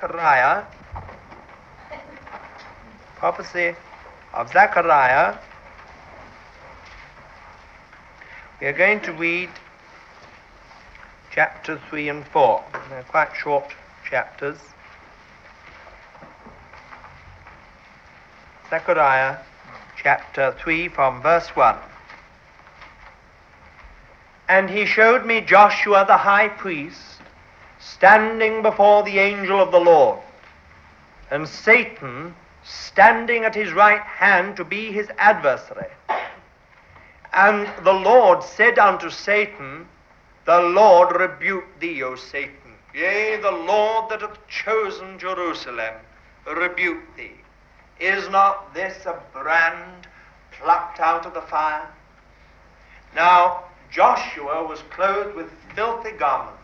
Zechariah, prophecy of Zechariah, we are going to read chapter 3 and 4. They're quite short chapters. Zechariah chapter 3 from verse 1. And he showed me Joshua the high priest standing before the angel of the Lord, and Satan standing at his right hand to be his adversary. And the Lord said unto Satan, The Lord rebuke thee, O Satan. Yea, the Lord that hath chosen Jerusalem rebuke thee. Is not this a brand plucked out of the fire? Now Joshua was clothed with filthy garments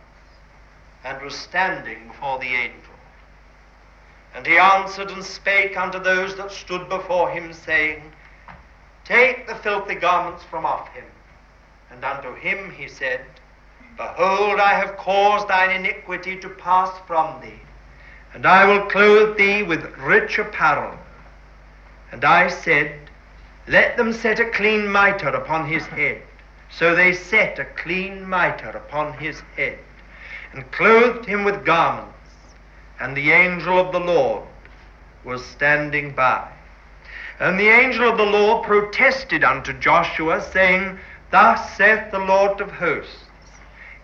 and was standing before the angel. And he answered and spake unto those that stood before him, saying, Take the filthy garments from off him. And unto him he said, Behold, I have caused thine iniquity to pass from thee, and I will clothe thee with rich apparel. And I said, Let them set a clean mitre upon his head. So they set a clean mitre upon his head and clothed him with garments, and the angel of the Lord was standing by. And the angel of the Lord protested unto Joshua, saying, Thus saith the Lord of hosts,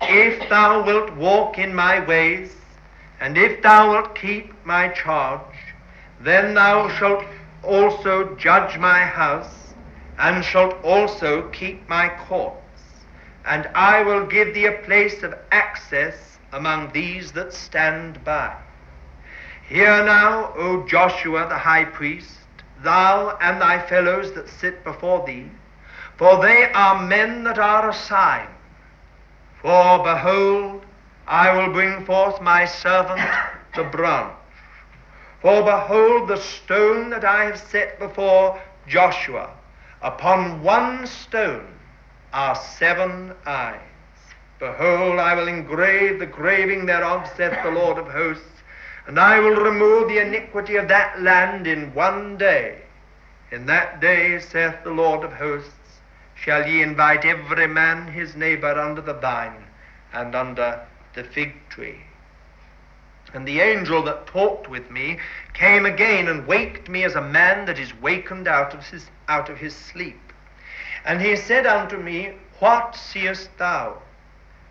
If thou wilt walk in my ways, and if thou wilt keep my charge, then thou shalt also judge my house, and shalt also keep my courts, and I will give thee a place of access among these that stand by. Hear now, O Joshua the high priest, thou and thy fellows that sit before thee, for they are men that are a sign. For behold, I will bring forth my servant the branch. For behold, the stone that I have set before Joshua, upon one stone are seven eyes. Behold, I will engrave the graving thereof, saith the Lord of hosts, and I will remove the iniquity of that land in one day. In that day, saith the Lord of hosts, shall ye invite every man his neighbor under the vine and under the fig tree. And the angel that talked with me came again and waked me as a man that is wakened out of his, out of his sleep. And he said unto me, What seest thou?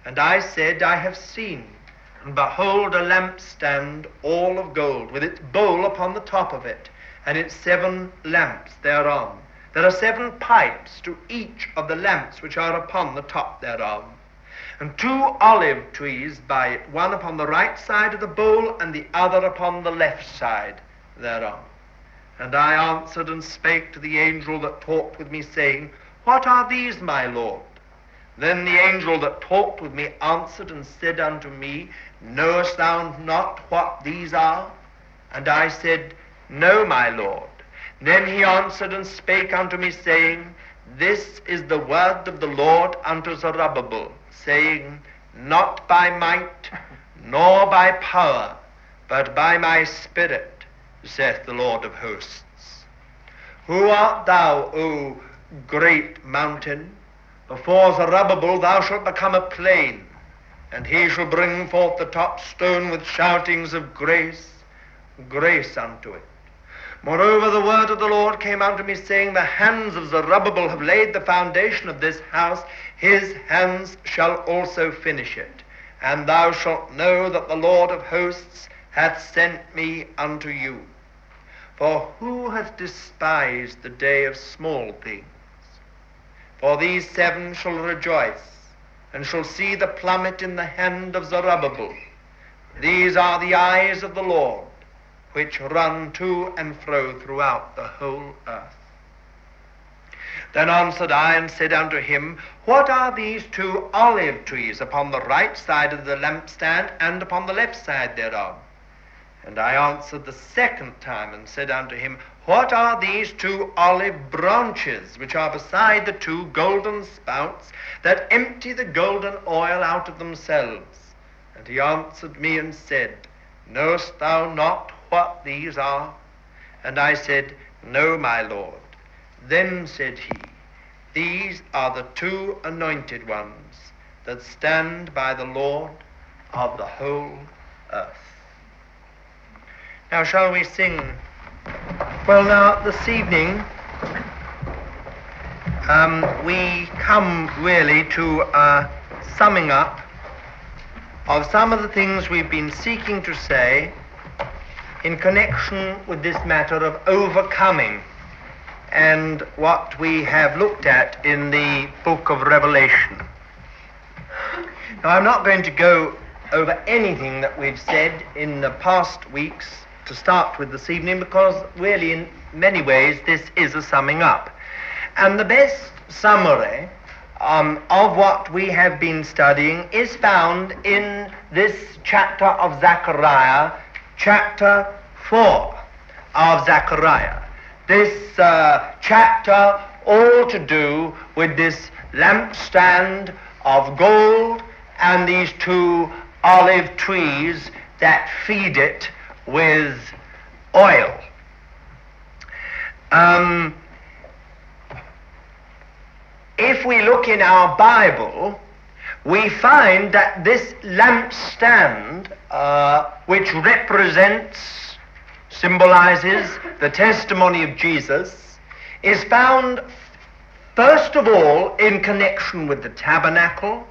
And I said, I have seen, and behold a lampstand all of gold, with its bowl upon the top of it, and its seven lamps thereon. There are seven pipes to each of the lamps which are upon the top thereof. And two olive trees by it, one upon the right side of the bowl, and the other upon the left side thereof. And I answered and spake to the angel that talked with me, saying, What are these, my Lord? Then the angel that talked with me answered and said unto me, Knowest thou not what these are? And I said, No, my Lord. Then he answered and spake unto me, saying, This is the word of the Lord unto Zerubbabel, saying, Not by might, nor by power, but by my spirit, saith the Lord of hosts. Who art thou, O great mountain? Before Zerubbabel thou shalt become a plain, and he shall bring forth the top stone with shoutings of grace, grace unto it. Moreover, the word of the Lord came unto me, saying, The hands of Zerubbabel have laid the foundation of this house, his hands shall also finish it. And thou shalt know that the Lord of hosts hath sent me unto you. For who hath despised the day of small things? For these seven shall rejoice, and shall see the plummet in the hand of Zerubbabel. These are the eyes of the Lord, which run to and fro throughout the whole earth. Then answered I and said unto him, What are these two olive trees upon the right side of the lampstand and upon the left side thereof? And I answered the second time and said unto him, what are these two olive branches which are beside the two golden spouts that empty the golden oil out of themselves? And he answered me and said, Knowest thou not what these are? And I said, No, my Lord. Then said he, These are the two anointed ones that stand by the Lord of the whole earth. Now, shall we sing? Well, now, this evening, um, we come really to a summing up of some of the things we've been seeking to say in connection with this matter of overcoming and what we have looked at in the book of Revelation. Now, I'm not going to go over anything that we've said in the past weeks to start with this evening because really in many ways this is a summing up. And the best summary um, of what we have been studying is found in this chapter of Zechariah, chapter 4 of Zechariah. This uh, chapter all to do with this lampstand of gold and these two olive trees that feed it with oil. Um, if we look in our Bible, we find that this lampstand, uh, which represents, symbolizes the testimony of Jesus, is found first of all in connection with the tabernacle,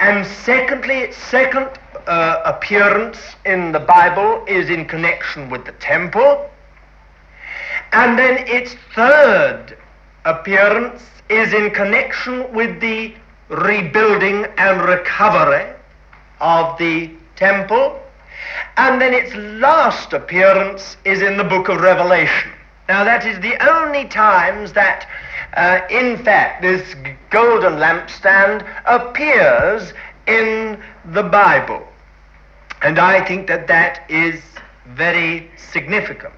and secondly, its second uh, appearance in the Bible is in connection with the temple, and then its third appearance is in connection with the rebuilding and recovery of the temple. And then its last appearance is in the book of Revelation. Now, that is the only times that, uh, in fact, this golden lampstand appears in the Bible. And I think that that is very significant.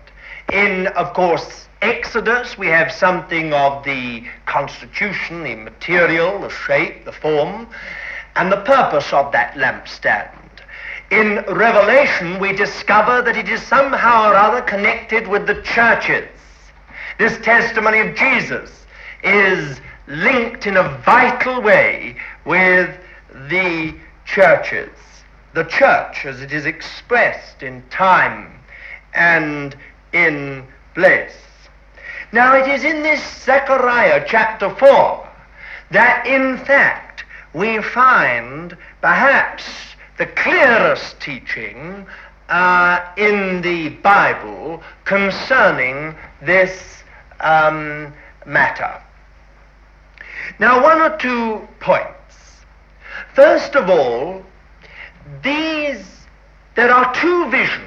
In, of course, Exodus, we have something of the constitution, the material, the shape, the form, and the purpose of that lampstand. In Revelation, we discover that it is somehow or other connected with the churches. This testimony of Jesus is linked in a vital way with the churches. The church as it is expressed in time and in place. Now it is in this Zechariah chapter 4 that in fact we find perhaps the clearest teaching uh, in the Bible concerning this um, matter. Now, one or two points. First of all, these, there are two visions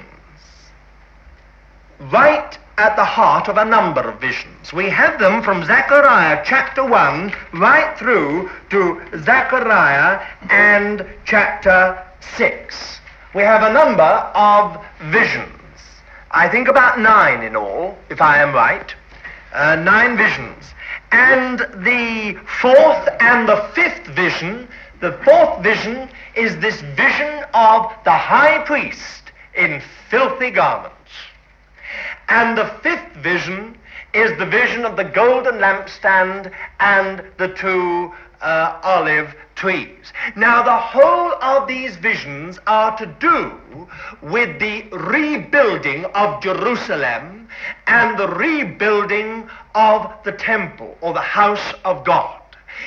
right at the heart of a number of visions. We have them from Zechariah chapter 1 right through to Zechariah and chapter 6. We have a number of visions. I think about nine in all, if I am right. Uh, nine visions. And the fourth and the fifth vision, the fourth vision is this vision of the high priest in filthy garments. And the fifth vision is the vision of the golden lampstand and the two uh, olive trees. Now, the whole of these visions are to do with the rebuilding of Jerusalem and the rebuilding of the temple or the house of God.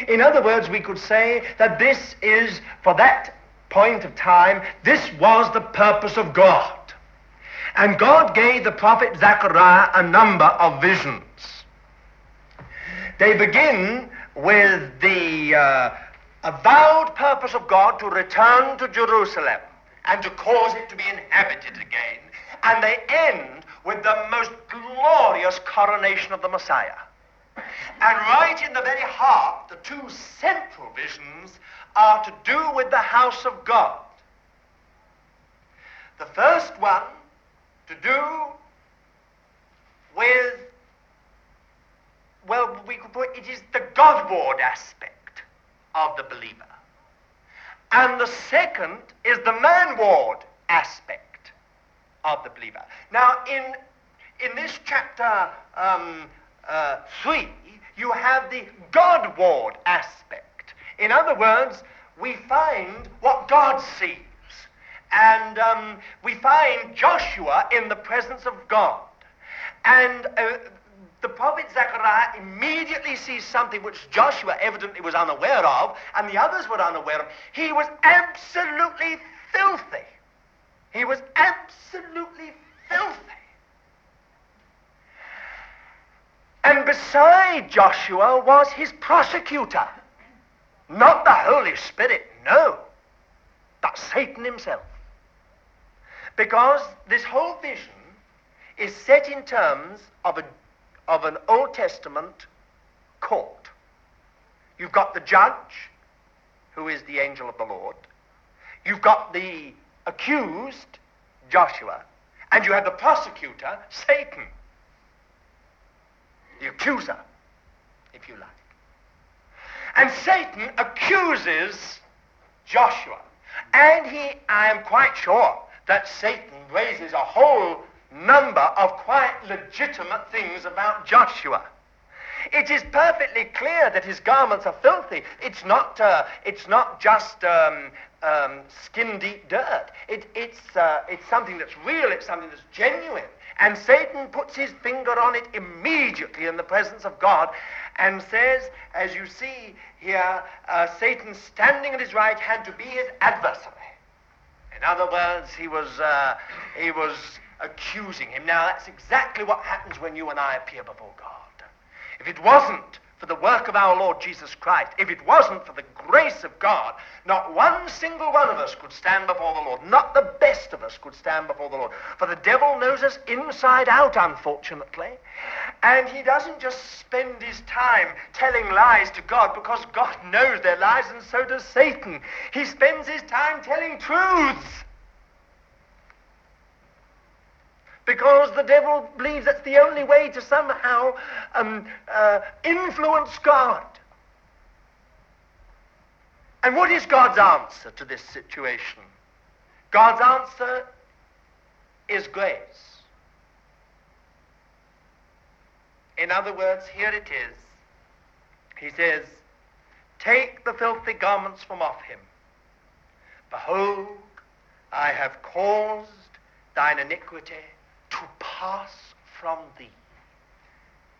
In other words, we could say that this is, for that point of time, this was the purpose of God. And God gave the prophet Zechariah a number of visions. They begin with the uh, avowed purpose of God to return to Jerusalem and to cause it to be inhabited again. And they end with the most glorious coronation of the Messiah. And right in the very heart, the two central visions are to do with the house of God. The first one to do with, well, we could put it is the Godward aspect of the believer. And the second is the manward aspect of the believer. Now, in, in this chapter um, uh, 3, you have the Godward aspect. In other words, we find what God sees. And um, we find Joshua in the presence of God. And uh, the prophet Zechariah immediately sees something which Joshua evidently was unaware of, and the others were unaware of. He was absolutely filthy. He was absolutely filthy. And beside Joshua was his prosecutor. Not the Holy Spirit, no, but Satan himself. Because this whole vision is set in terms of, a, of an Old Testament court. You've got the judge, who is the angel of the Lord. You've got the accused, Joshua. And you have the prosecutor, Satan. The accuser, if you like. And Satan accuses Joshua. And he, I am quite sure, that Satan raises a whole number of quite legitimate things about Joshua. It is perfectly clear that his garments are filthy. It's not, uh, it's not just um, um, skin deep dirt. It, it's, uh, it's something that's real, it's something that's genuine. And Satan puts his finger on it immediately in the presence of God and says, as you see here, uh, Satan standing at his right hand to be his adversary. In other words, he was, uh, he was accusing him. Now, that's exactly what happens when you and I appear before God. If it wasn't for the work of our Lord Jesus Christ, if it wasn't for the grace of God, not one single one of us could stand before the Lord. Not the best of us could stand before the Lord. For the devil knows us inside out, unfortunately. And he doesn't just spend his time telling lies to God because God knows their lies, and so does Satan. He spends his time telling truths. Because the devil believes that's the only way to somehow um, uh, influence God. And what is God's answer to this situation? God's answer is grace. In other words, here it is. He says, Take the filthy garments from off him. Behold, I have caused thine iniquity to pass from thee.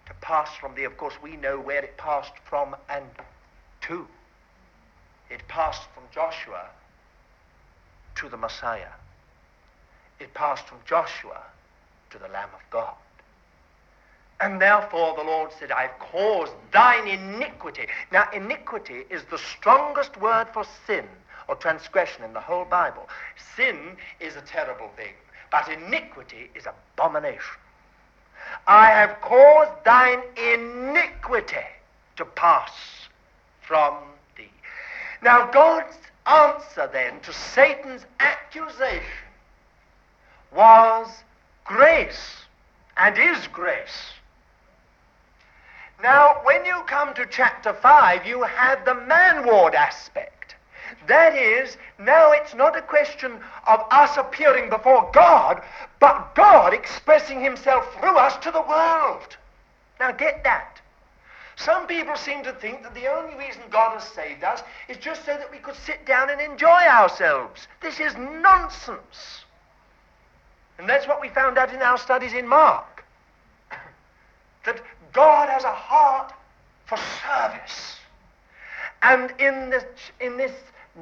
To pass from thee, of course, we know where it passed from and to. It passed from Joshua to the Messiah. It passed from Joshua to the Lamb of God. And therefore the Lord said, I've caused thine iniquity. Now, iniquity is the strongest word for sin or transgression in the whole Bible. Sin is a terrible thing but iniquity is abomination. I have caused thine iniquity to pass from thee. Now, God's answer then to Satan's accusation was grace and is grace. Now, when you come to chapter 5, you have the manward aspect. That is, now it's not a question of us appearing before God, but God expressing himself through us to the world. Now get that. Some people seem to think that the only reason God has saved us is just so that we could sit down and enjoy ourselves. This is nonsense. And that's what we found out in our studies in Mark. that God has a heart for service. And in this, in this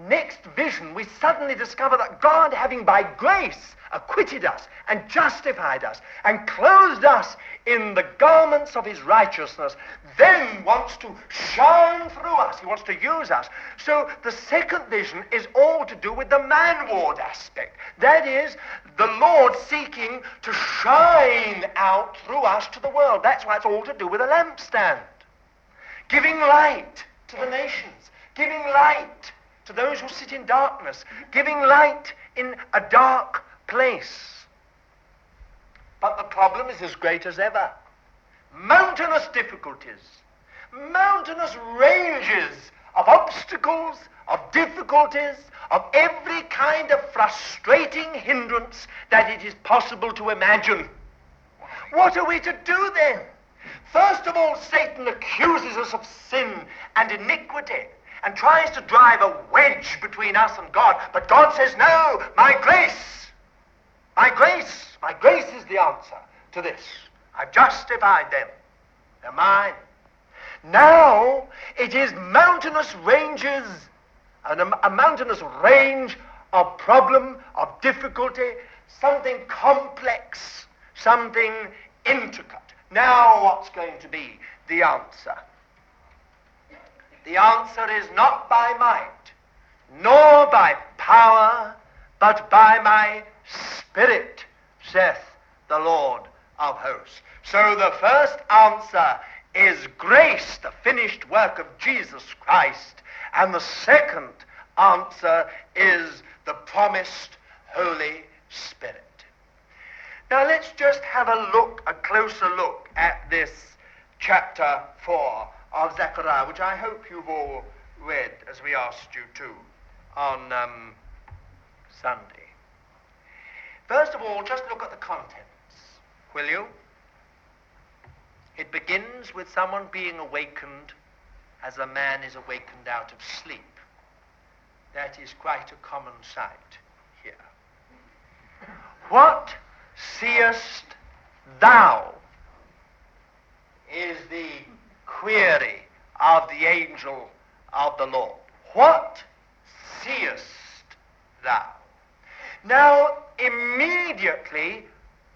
next vision, we suddenly discover that God, having by grace acquitted us and justified us and clothed us in the garments of his righteousness, then wants to shine through us. He wants to use us. So the second vision is all to do with the manward aspect. That is, the Lord seeking to shine out through us to the world. That's why it's all to do with a lampstand. Giving light to the nations. Giving light to those who sit in darkness, giving light in a dark place. But the problem is as great as ever. Mountainous difficulties, mountainous ranges of obstacles, of difficulties, of every kind of frustrating hindrance that it is possible to imagine. What are we to do then? First of all, Satan accuses us of sin and iniquity and tries to drive a wedge between us and God. But God says, No, my grace, my grace, my grace is the answer to this. I've justified them. They're mine. Now it is mountainous ranges a mountainous range of problem, of difficulty, something complex, something intricate. Now what's going to be the answer? The answer is not by might, nor by power, but by my Spirit, saith the Lord of hosts. So the first answer is grace, the finished work of Jesus Christ. And the second answer is the promised Holy Spirit. Now let's just have a look, a closer look at this chapter 4 of Zechariah, which I hope you've all read as we asked you to on um, Sunday. First of all, just look at the contents, will you? It begins with someone being awakened as a man is awakened out of sleep. That is quite a common sight here. What seest thou? Is the query of the angel of the Lord. What seest thou? Now, immediately,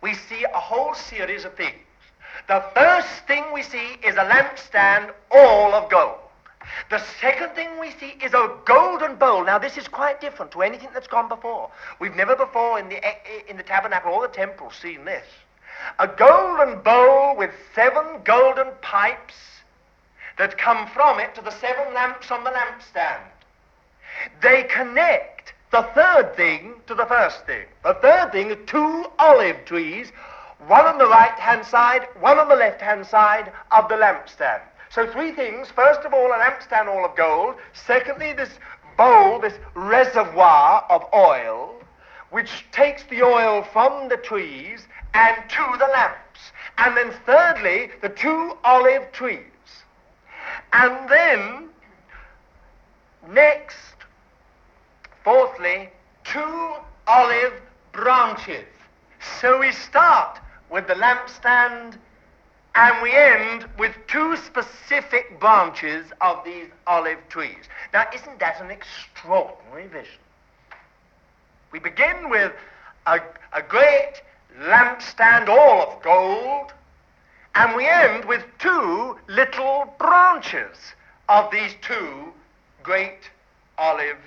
we see a whole series of things. The first thing we see is a lampstand all of gold. The second thing we see is a golden bowl. Now, this is quite different to anything that's gone before. We've never before in the, eh, eh, in the tabernacle or the temple seen this. A golden bowl with seven golden pipes that come from it to the seven lamps on the lampstand. They connect the third thing to the first thing. The third thing is two olive trees, one on the right hand side, one on the left hand side of the lampstand. So three things. First of all, a lampstand all of gold. Secondly, this bowl, this reservoir of oil, which takes the oil from the trees and to the lamps. And then thirdly, the two olive trees. And then, next, fourthly, two olive branches. So we start with the lampstand and we end with two specific branches of these olive trees. Now, isn't that an extraordinary vision? We begin with a, a great lampstand all of gold, and we end with two little branches of these two great olive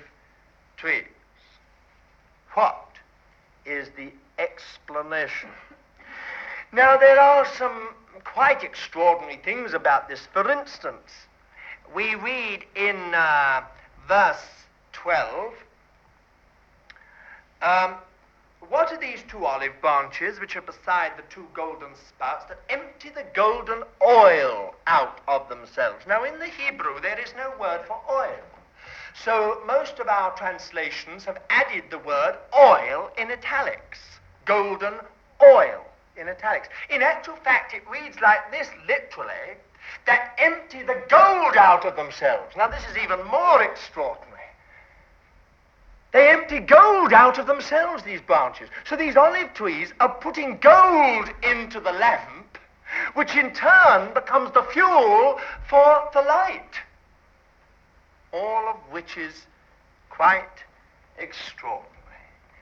trees. What is the explanation? Now, there are some quite extraordinary things about this. For instance, we read in uh, verse 12 um, what are these two olive branches which are beside the two golden spouts that empty the golden oil out of themselves? Now, in the Hebrew, there is no word for oil. So, most of our translations have added the word oil in italics golden oil in italics. In actual fact, it reads like this literally that empty the gold out of themselves. Now, this is even more extraordinary. They empty gold out of themselves, these branches. So these olive trees are putting gold into the lamp, which in turn becomes the fuel for the light. All of which is quite extraordinary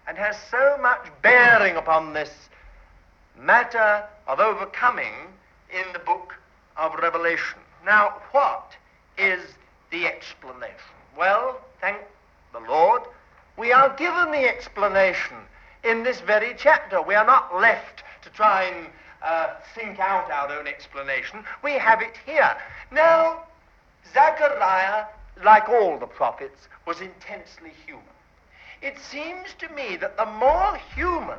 and has so much bearing upon this matter of overcoming in the book of Revelation. Now, what is the explanation? Well, thank the Lord, we are given the explanation in this very chapter. We are not left to try and uh, think out our own explanation. We have it here. Now, Zechariah, like all the prophets, was intensely human. It seems to me that the more human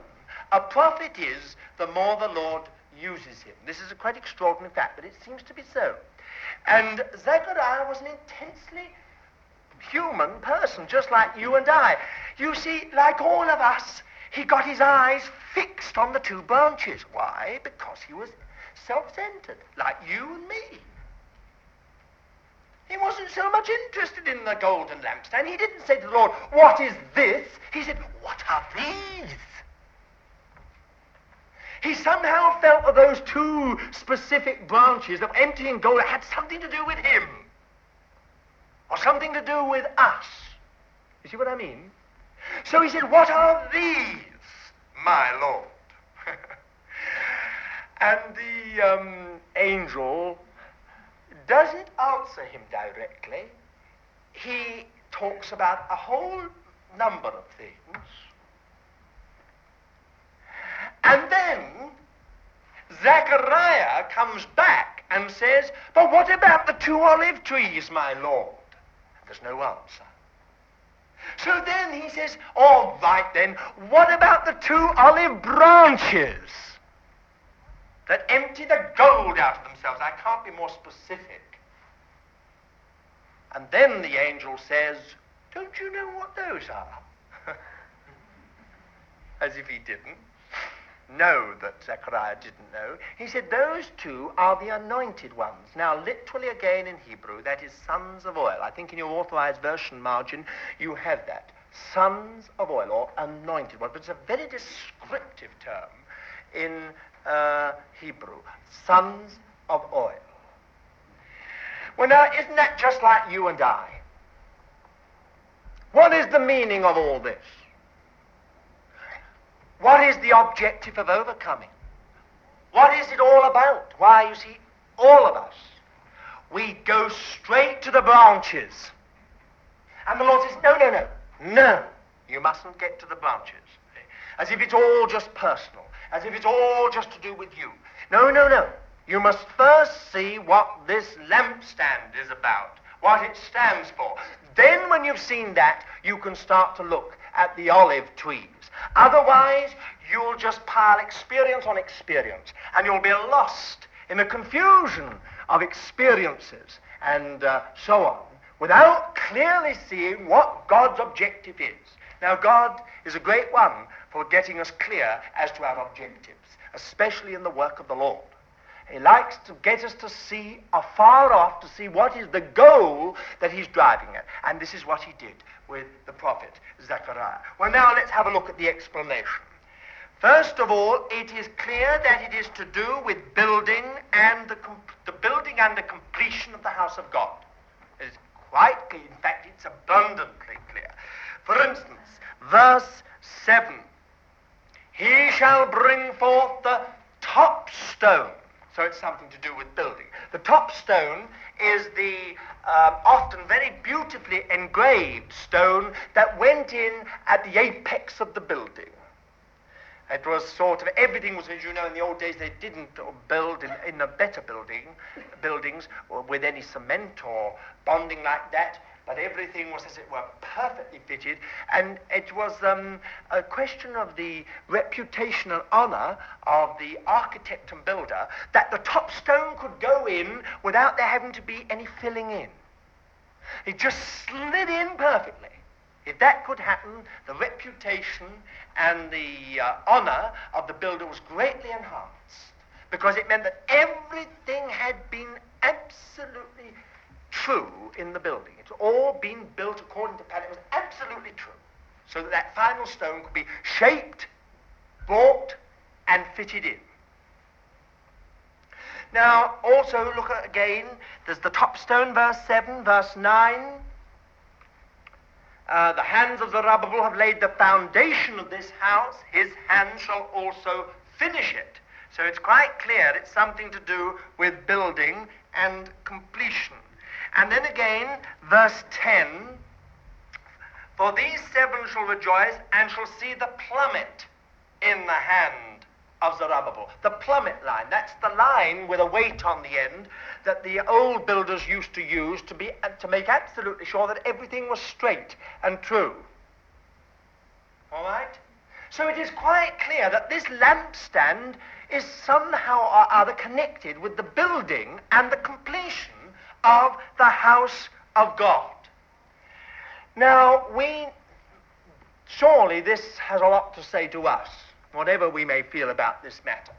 a prophet is, the more the Lord uses him. This is a quite extraordinary fact, but it seems to be so. And Zechariah was an intensely human person, just like you and I. You see, like all of us, he got his eyes fixed on the two branches. Why? Because he was self-centered, like you and me. He wasn't so much interested in the golden lampstand. He didn't say to the Lord, What is this? He said, What are these? He somehow felt that those two specific branches of empty and gold had something to do with him, or something to do with us. You see what I mean? So he said, What are these, my Lord? and the um, angel doesn't answer him directly. He talks about a whole number of things. And then Zechariah comes back and says, But what about the two olive trees, my Lord? There's no answer. So then he says, All right then, what about the two olive branches that empty the gold out of themselves? I can't be more specific. And then the angel says, Don't you know what those are? As if he didn't know that Zechariah didn't know. He said, Those two are the anointed ones. Now, literally again in Hebrew, that is sons of oil. I think in your authorized version margin, you have that. Sons of oil, or anointed ones. But it's a very descriptive term in uh, Hebrew. Sons of oil. Well, now, isn't that just like you and I? What is the meaning of all this? What is the objective of overcoming? What is it all about? Why, you see, all of us, we go straight to the branches. And the Lord says, no, no, no, no, you mustn't get to the branches. As if it's all just personal, as if it's all just to do with you. No, no, no. You must first see what this lampstand is about, what it stands for. Then, when you've seen that, you can start to look at the olive trees. Otherwise, you'll just pile experience on experience, and you'll be lost in the confusion of experiences and uh, so on, without clearly seeing what God's objective is. Now, God is a great one for getting us clear as to our objectives, especially in the work of the Lord. He likes to get us to see afar off, to see what is the goal that he's driving at. And this is what he did with the prophet Zechariah. Well, now let's have a look at the explanation. First of all, it is clear that it is to do with building and the, the building and the completion of the house of God. It is quite clear. In fact, it's abundantly clear. For instance, verse 7 He shall bring forth the top stone so it's something to do with building. The top stone is the um, often very beautifully engraved stone that went in at the apex of the building. It was sort of everything was, as you know, in the old days they didn't build in, in a better building, buildings with any cement or bonding like that but everything was, as it were, perfectly fitted, and it was um, a question of the reputation and honor of the architect and builder that the top stone could go in without there having to be any filling in. It just slid in perfectly. If that could happen, the reputation and the uh, honor of the builder was greatly enhanced because it meant that everything had been absolutely true in the building. It's all been built according to pattern. It was absolutely true. So that that final stone could be shaped, bought, and fitted in. Now, also look at again, there's the top stone, verse 7, verse 9. Uh, the hands of Zerubbabel have laid the foundation of this house. His hands shall also finish it. So it's quite clear it's something to do with building and completion. And then again, verse 10 For these seven shall rejoice and shall see the plummet in the hand of Zerubbabel. The plummet line, that's the line with a weight on the end that the old builders used to use to, be, to make absolutely sure that everything was straight and true. All right? So it is quite clear that this lampstand is somehow or other connected with the building and the completion of the house of God. Now, we surely this has a lot to say to us, whatever we may feel about this matter.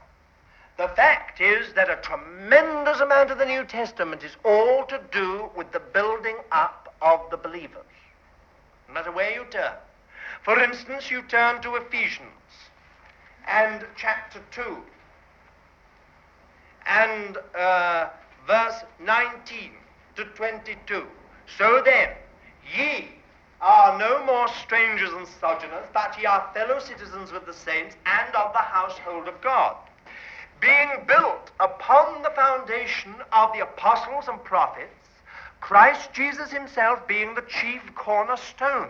The fact is that a tremendous amount of the New Testament is all to do with the building up of the believers. No matter where you turn. For instance, you turn to Ephesians and chapter 2 and uh, verse 19 to 22. So then, ye are no more strangers and sojourners, but ye are fellow citizens with the saints and of the household of God, being built upon the foundation of the apostles and prophets, Christ Jesus himself being the chief cornerstone,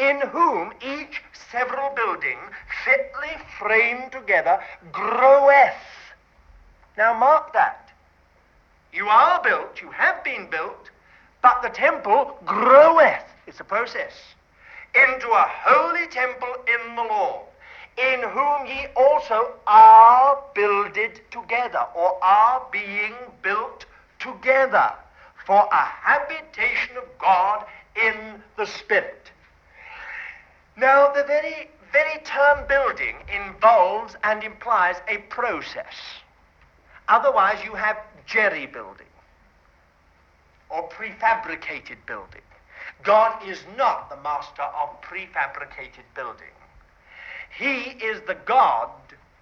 in whom each several building, fitly framed together, groweth. Now mark that. You are built, you have been built, but the temple groweth. It's a process. Into a holy temple in the Lord, in whom ye also are builded together, or are being built together, for a habitation of God in the Spirit. Now, the very, very term building involves and implies a process. Otherwise, you have jerry building or prefabricated building. God is not the master of prefabricated building. He is the God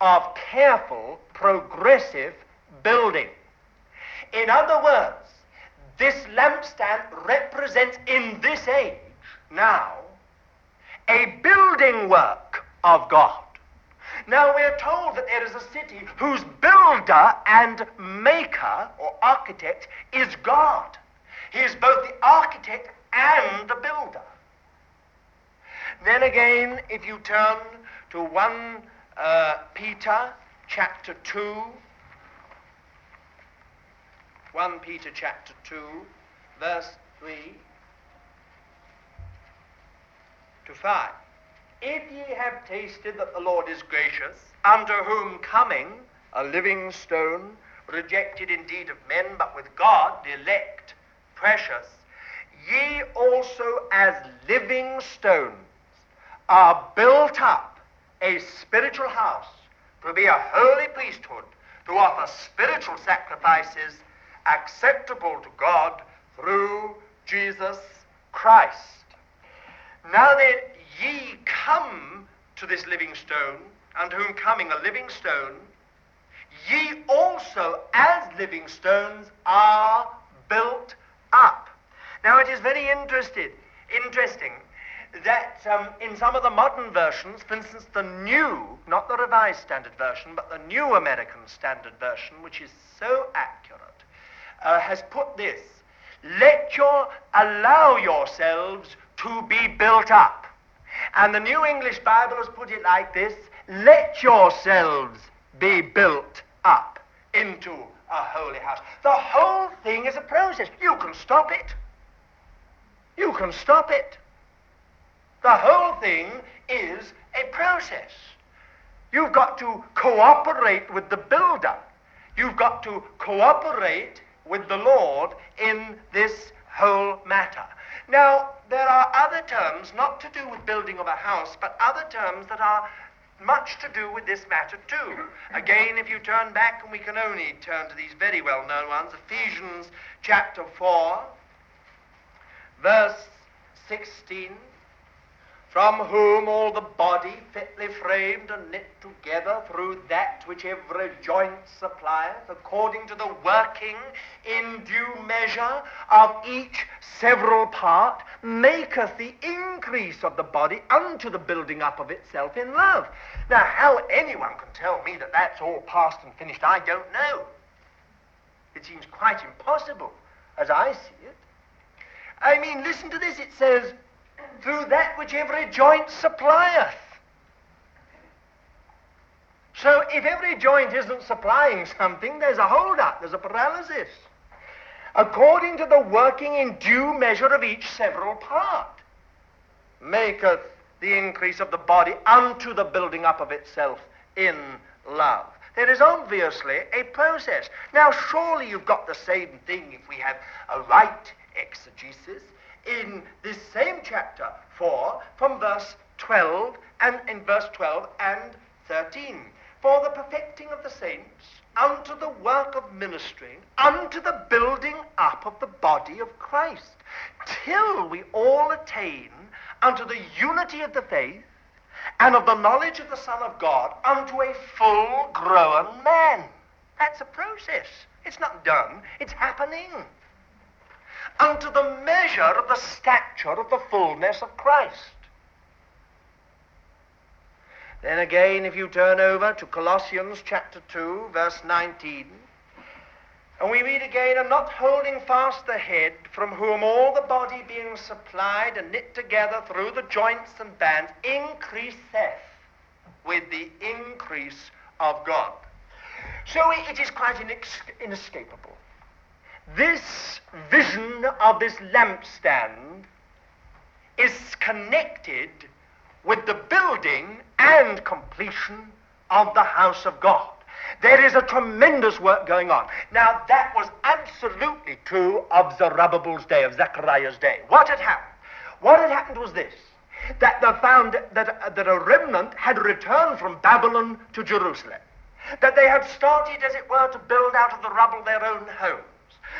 of careful, progressive building. In other words, this lampstand represents in this age now a building work of God. Now we're told that there is a city whose builder and maker or architect is God. He is both the architect and the builder. Then again, if you turn to 1 uh, Peter chapter 2, 1 Peter chapter 2, verse 3 to 5. If ye have tasted that the Lord is gracious, unto whom coming a living stone, rejected indeed of men, but with God, elect, precious, ye also as living stones are built up a spiritual house to be a holy priesthood, to offer spiritual sacrifices acceptable to God through Jesus Christ. Now then, ye come to this living stone, unto whom coming a living stone, ye also as living stones are built up. Now it is very interested, interesting that um, in some of the modern versions, for instance, the new, not the Revised Standard Version, but the new American Standard Version, which is so accurate, uh, has put this: "Let your allow yourselves to be built up." And the New English Bible has put it like this: "Let yourselves be built up into a holy house." The whole thing is a process. You can stop it. You can stop it. The whole thing is a process. You've got to cooperate with the builder. You've got to cooperate with the Lord in this whole matter. Now, there are other terms, not to do with building of a house, but other terms that are much to do with this matter too. Again, if you turn back, and we can only turn to these very well known ones, Ephesians chapter 4, verse 16 from whom all the body fitly framed and knit together through that which every joint supplieth, according to the working in due measure of each several part, maketh the increase of the body unto the building up of itself in love. Now, how anyone can tell me that that's all past and finished, I don't know. It seems quite impossible, as I see it. I mean, listen to this. It says, through that which every joint supplieth. So if every joint isn't supplying something, there's a hold-up, there's a paralysis. According to the working in due measure of each several part, maketh the increase of the body unto the building up of itself in love. There is obviously a process. Now, surely you've got the same thing if we have a right exegesis in this same chapter 4 from verse 12 and in verse 12 and 13. For the perfecting of the saints, unto the work of ministering, unto the building up of the body of Christ, till we all attain unto the unity of the faith and of the knowledge of the Son of God, unto a full grown man. That's a process. It's not done, it's happening. Unto the measure of the stature of the fullness of Christ. Then again, if you turn over to Colossians chapter 2, verse 19, and we read again, and not holding fast the head, from whom all the body being supplied and knit together through the joints and bands, increaseth with the increase of God. So it is quite inescapable. This vision of this lampstand is connected with the building and completion of the house of God. There is a tremendous work going on. Now, that was absolutely true of Zerubbabel's day, of Zechariah's day. What had happened? What had happened was this that they found that, that a remnant had returned from Babylon to Jerusalem, that they had started, as it were, to build out of the rubble their own homes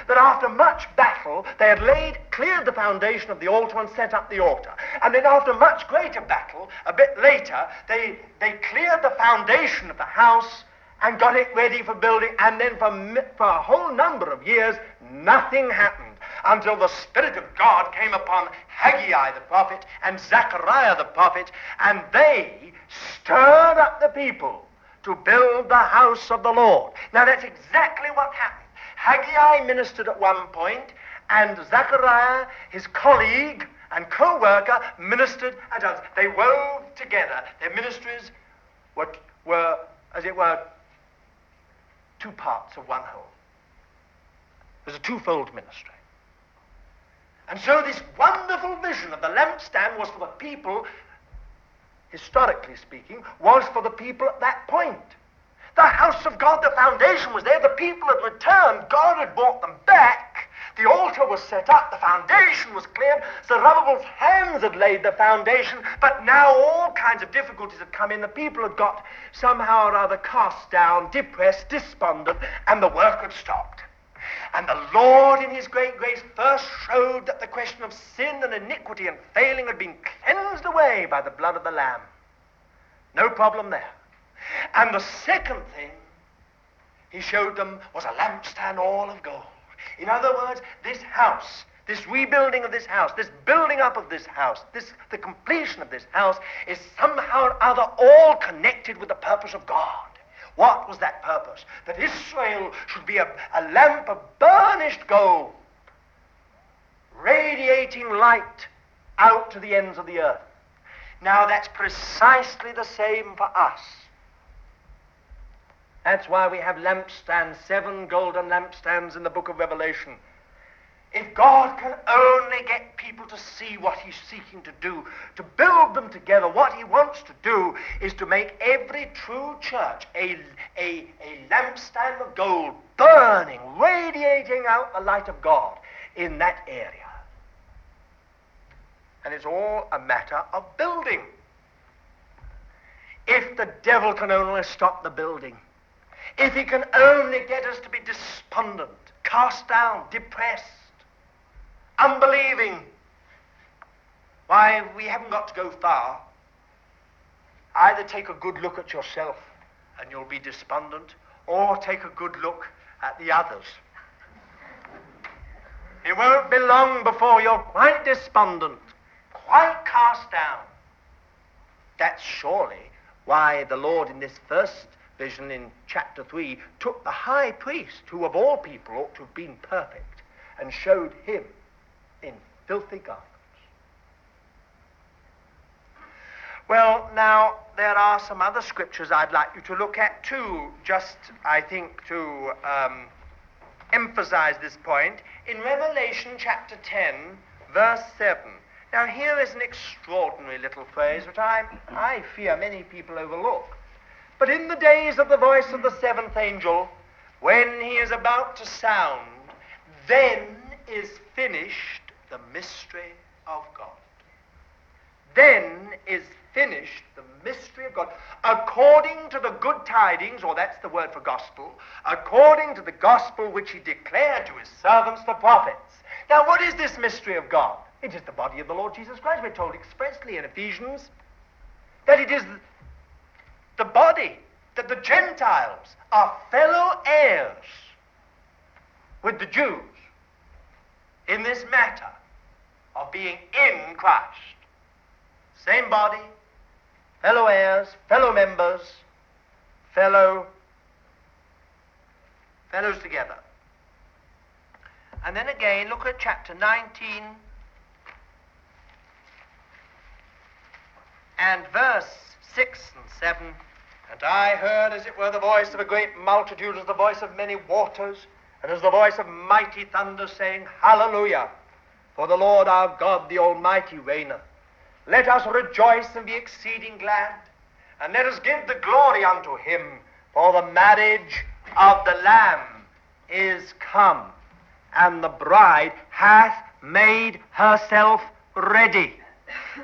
that after much battle they had laid, cleared the foundation of the altar and set up the altar. And then after much greater battle, a bit later, they, they cleared the foundation of the house and got it ready for building. And then for, for a whole number of years, nothing happened until the Spirit of God came upon Haggai the prophet and Zechariah the prophet, and they stirred up the people to build the house of the Lord. Now that's exactly what happened. Haggai ministered at one point, and Zechariah, his colleague and co-worker, ministered at others. They wove together. Their ministries were, were as it were, two parts of one whole. It was a twofold ministry. And so this wonderful vision of the lampstand was for the people, historically speaking, was for the people at that point. The house of God, the foundation was there. The people had returned. God had brought them back. The altar was set up. The foundation was cleared. Zerubbabel's hands had laid the foundation. But now all kinds of difficulties had come in. The people had got somehow or other cast down, depressed, despondent, and the work had stopped. And the Lord, in His great grace, first showed that the question of sin and iniquity and failing had been cleansed away by the blood of the Lamb. No problem there. And the second thing he showed them was a lampstand all of gold. In other words, this house, this rebuilding of this house, this building up of this house, this, the completion of this house is somehow or other all connected with the purpose of God. What was that purpose? That Israel should be a, a lamp of burnished gold, radiating light out to the ends of the earth. Now that's precisely the same for us. That's why we have lampstands, seven golden lampstands in the book of Revelation. If God can only get people to see what He's seeking to do, to build them together, what He wants to do is to make every true church a, a, a lampstand of gold, burning, radiating out the light of God in that area. And it's all a matter of building. If the devil can only stop the building, if he can only get us to be despondent, cast down, depressed, unbelieving, why, we haven't got to go far. Either take a good look at yourself and you'll be despondent, or take a good look at the others. It won't be long before you're quite despondent, quite cast down. That's surely why the Lord in this first vision in chapter 3 took the high priest, who of all people ought to have been perfect, and showed him in filthy garments. Well, now, there are some other scriptures I'd like you to look at too, just, I think, to um, emphasize this point. In Revelation chapter 10, verse 7. Now, here is an extraordinary little phrase which I, I fear many people overlook. But in the days of the voice of the seventh angel, when he is about to sound, then is finished the mystery of God. Then is finished the mystery of God according to the good tidings, or that's the word for gospel, according to the gospel which he declared to his servants the prophets. Now, what is this mystery of God? It is the body of the Lord Jesus Christ. We're told expressly in Ephesians that it is the body, that the Gentiles are fellow heirs with the Jews in this matter of being in Christ. Same body, fellow heirs, fellow members, fellow fellows together. And then again, look at chapter 19 and verse 6 and 7. And I heard, as it were, the voice of a great multitude, as the voice of many waters, and as the voice of mighty thunder, saying, Hallelujah! For the Lord our God, the Almighty, reigneth. Let us rejoice and be exceeding glad, and let us give the glory unto him, for the marriage of the Lamb is come, and the bride hath made herself ready.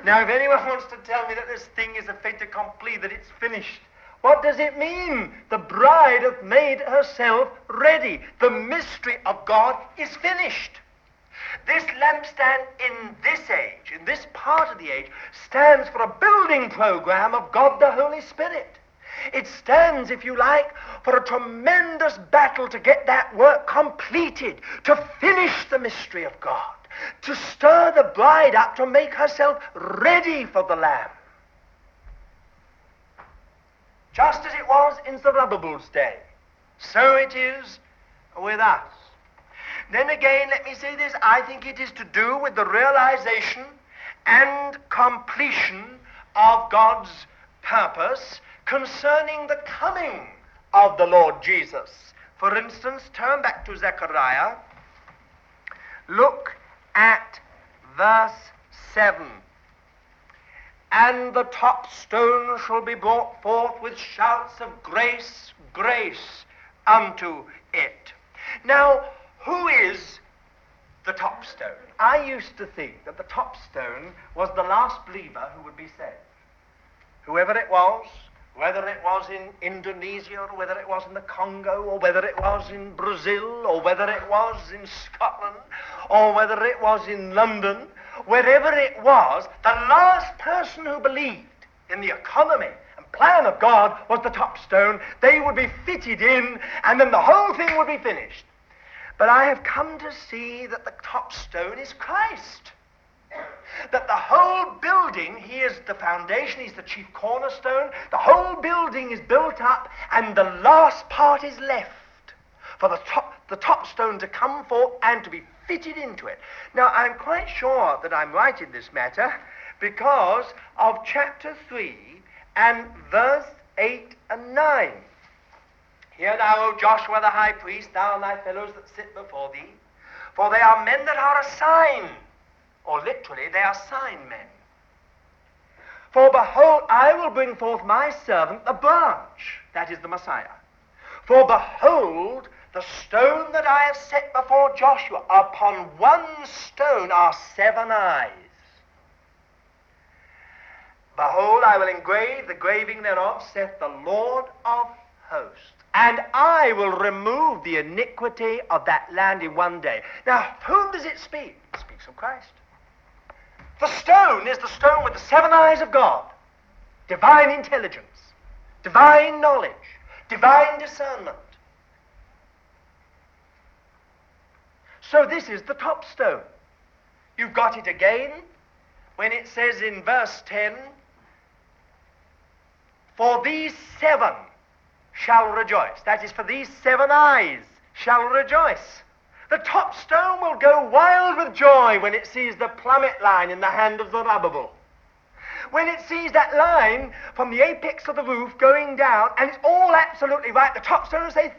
Now, if anyone wants to tell me that this thing is a fait accompli, that it's finished, what does it mean? The bride hath made herself ready. The mystery of God is finished. This lampstand in this age, in this part of the age, stands for a building program of God the Holy Spirit. It stands, if you like, for a tremendous battle to get that work completed, to finish the mystery of God, to stir the bride up to make herself ready for the Lamb. Just as it was in Zerubbabel's day, so it is with us. Then again, let me say this I think it is to do with the realization and completion of God's purpose concerning the coming of the Lord Jesus. For instance, turn back to Zechariah. Look at verse 7. And the top stone shall be brought forth with shouts of grace, grace unto it. Now, who is the top stone? I used to think that the top stone was the last believer who would be saved. Whoever it was, whether it was in Indonesia or whether it was in the Congo or whether it was in Brazil or whether it was in Scotland or whether it was in London, wherever it was, the last person who believed in the economy and plan of God was the top stone. They would be fitted in and then the whole thing would be finished. But I have come to see that the top stone is Christ. That the whole building, he is the foundation, he's the chief cornerstone. The whole building is built up, and the last part is left for the top, the top stone to come forth and to be fitted into it. Now, I'm quite sure that I'm right in this matter because of chapter 3 and verse 8 and 9. Hear thou, O Joshua the high priest, thou and thy fellows that sit before thee, for they are men that are a sign, or literally, they are sign men. For behold, I will bring forth my servant, the branch, that is the Messiah. For behold, the stone that I have set before Joshua, upon one stone are seven eyes. Behold, I will engrave the graving thereof, saith the Lord of hosts and I will remove the iniquity of that land in one day. Now, whom does it speak? It speaks of Christ. The stone is the stone with the seven eyes of God divine intelligence, divine knowledge, divine discernment. So, this is the top stone. You've got it again when it says in verse 10 For these seven shall rejoice. That is, for these seven eyes shall rejoice. The top stone will go wild with joy when it sees the plummet line in the hand of Zerubbabel. When it sees that line from the apex of the roof going down, and it's all absolutely right, the top stone will say,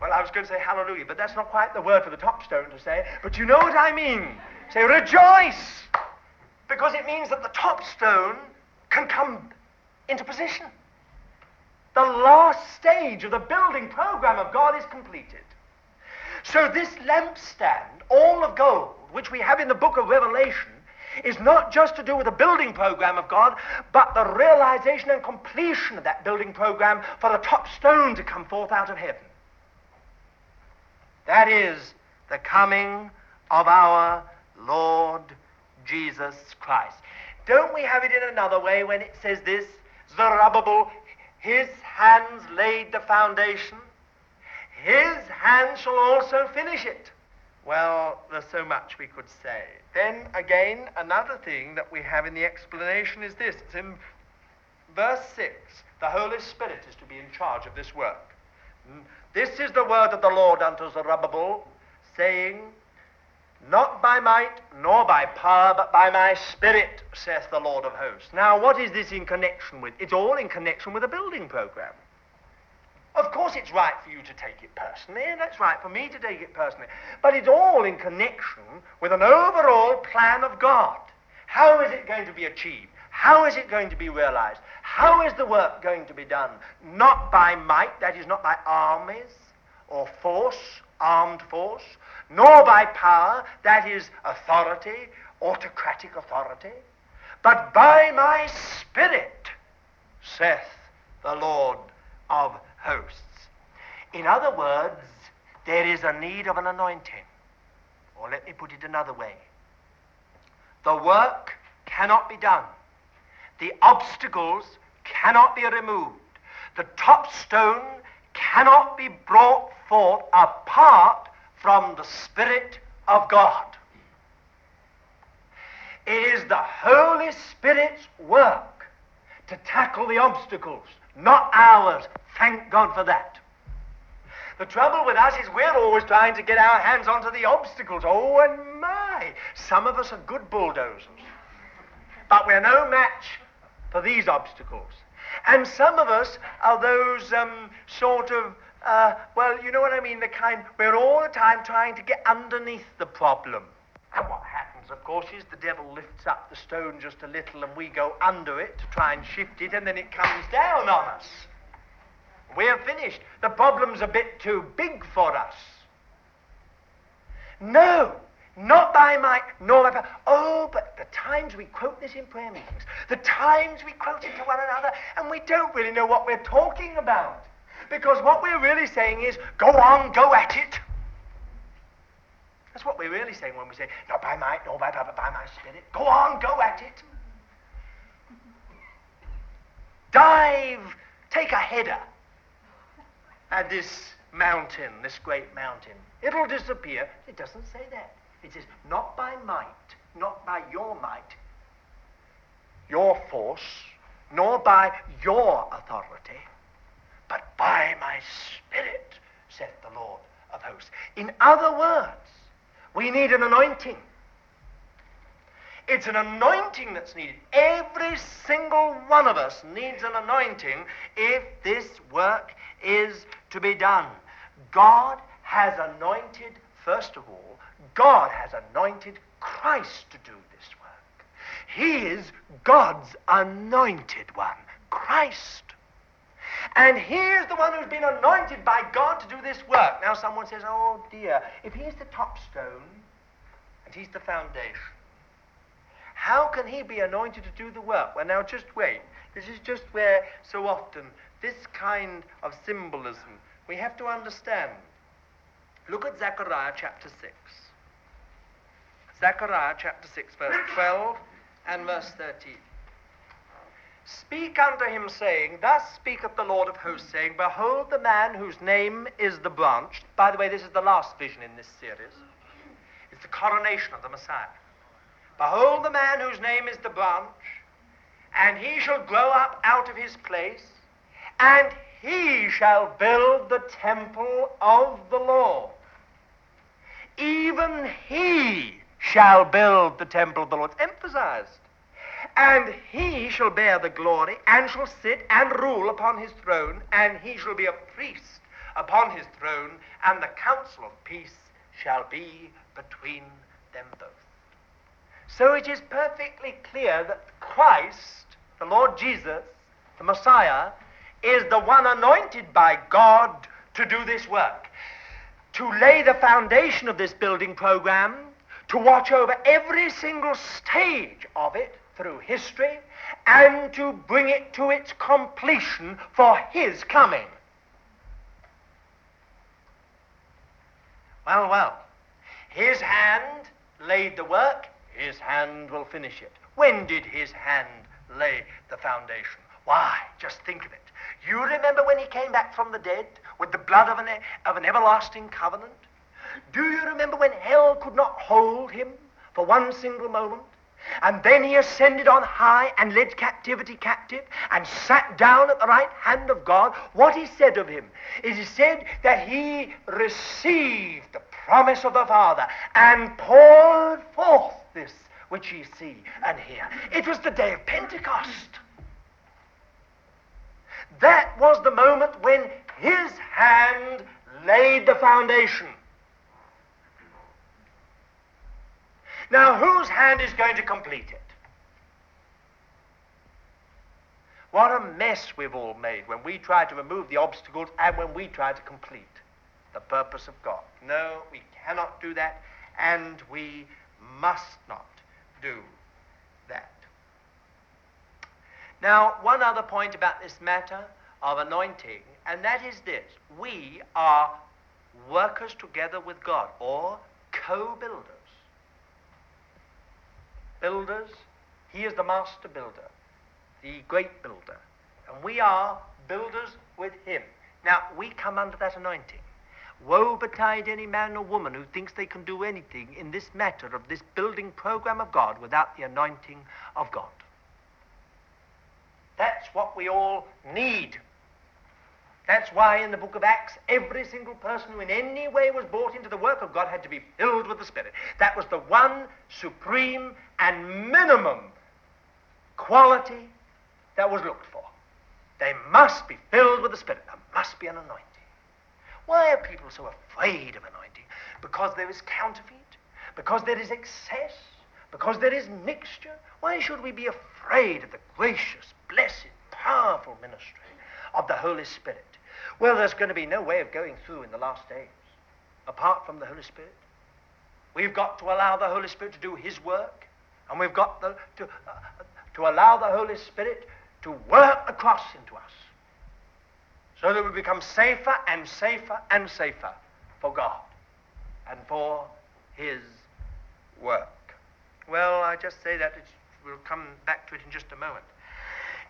well, I was going to say hallelujah, but that's not quite the word for the top stone to say, but you know what I mean. Say rejoice, because it means that the top stone can come into position. The last stage of the building program of God is completed. So this lampstand, all of gold, which we have in the book of Revelation, is not just to do with the building program of God, but the realization and completion of that building program for the top stone to come forth out of heaven. That is the coming of our Lord Jesus Christ. Don't we have it in another way when it says this? Zerubbabel, his hands laid the foundation, his hands shall also finish it. Well, there's so much we could say. Then again, another thing that we have in the explanation is this. It's in verse 6. The Holy Spirit is to be in charge of this work. Mm. This is the word of the Lord unto Zerubbabel, saying, Not by might nor by power, but by my Spirit, saith the Lord of hosts. Now, what is this in connection with? It's all in connection with a building program. Of course, it's right for you to take it personally, and it's right for me to take it personally. But it's all in connection with an overall plan of God. How is it going to be achieved? How is it going to be realized? How is the work going to be done? Not by might, that is, not by armies or force, armed force, nor by power, that is, authority, autocratic authority, but by my Spirit, saith the Lord of hosts. In other words, there is a need of an anointing. Or let me put it another way. The work cannot be done. The obstacles cannot be removed. The top stone cannot be brought forth apart from the Spirit of God. It is the Holy Spirit's work to tackle the obstacles, not ours. Thank God for that. The trouble with us is we're always trying to get our hands onto the obstacles. Oh, and my! Some of us are good bulldozers. But we're no match for these obstacles. And some of us are those um, sort of, uh, well, you know what I mean, the kind, we're all the time trying to get underneath the problem. And what happens, of course, is the devil lifts up the stone just a little and we go under it to try and shift it, and then it comes down on us. We're finished. The problem's a bit too big for us. No, not by might, nor by power. Oh, but the times we quote this in prayer meetings, the times we quote it to one another, and we don't really know what we're talking about. Because what we're really saying is, go on, go at it. That's what we're really saying when we say, not by might, nor by power, but by my spirit. Go on, go at it. Dive, take a header at this mountain, this great mountain. It'll disappear. It doesn't say that. It says, not by might, not by your might, your force, nor by your authority, but by my Spirit, saith the Lord of hosts. In other words, we need an anointing. It's an anointing that's needed. Every single one of us needs an anointing if this work is to be done. God has anointed, first of all, God has anointed Christ to do this work. He is God's anointed one, Christ. And here's the one who's been anointed by God to do this work. Now someone says, oh dear, if he's the top stone and he's the foundation, how can he be anointed to do the work? Well, now just wait. This is just where so often this kind of symbolism we have to understand. Look at Zechariah chapter 6. Zechariah chapter 6, verse 12 and verse 13. Speak unto him, saying, Thus speaketh the Lord of hosts, saying, Behold the man whose name is the branch. By the way, this is the last vision in this series. It's the coronation of the Messiah. Behold the man whose name is the branch, and he shall grow up out of his place, and he shall build the temple of the Lord. Even he shall build the temple of the Lord. It's emphasized. And he shall bear the glory, and shall sit and rule upon his throne, and he shall be a priest upon his throne, and the counsel of peace shall be between them both. So it is perfectly clear that Christ, the Lord Jesus, the Messiah, is the one anointed by God to do this work. To lay the foundation of this building program to watch over every single stage of it through history and to bring it to its completion for his coming. Well, well, his hand laid the work, his hand will finish it. When did his hand lay the foundation? Why, just think of it. You remember when he came back from the dead with the blood of an, of an everlasting covenant? Do you remember when hell could not hold him for one single moment? And then he ascended on high and led captivity captive and sat down at the right hand of God. What he said of him is he said that he received the promise of the Father and poured forth this which ye see and hear. It was the day of Pentecost. That was the moment when his hand laid the foundation. Now, whose hand is going to complete it? What a mess we've all made when we try to remove the obstacles and when we try to complete the purpose of God. No, we cannot do that, and we must not do that. Now, one other point about this matter of anointing, and that is this we are workers together with God, or co builders. Builders, He is the master builder, the great builder, and we are builders with Him. Now, we come under that anointing. Woe betide any man or woman who thinks they can do anything in this matter of this building program of God without the anointing of God. That's what we all need. That's why in the book of Acts, every single person who in any way was brought into the work of God had to be filled with the Spirit. That was the one supreme and minimum quality that was looked for. They must be filled with the Spirit. There must be an anointing. Why are people so afraid of anointing? Because there is counterfeit, because there is excess, because there is mixture. Why should we be afraid of the gracious, blessed, powerful ministry of the Holy Spirit? Well, there's going to be no way of going through in the last days apart from the Holy Spirit. We've got to allow the Holy Spirit to do His work, and we've got the, to, uh, to allow the Holy Spirit to work across into us so that we become safer and safer and safer for God and for His work. Well, I just say that we'll come back to it in just a moment.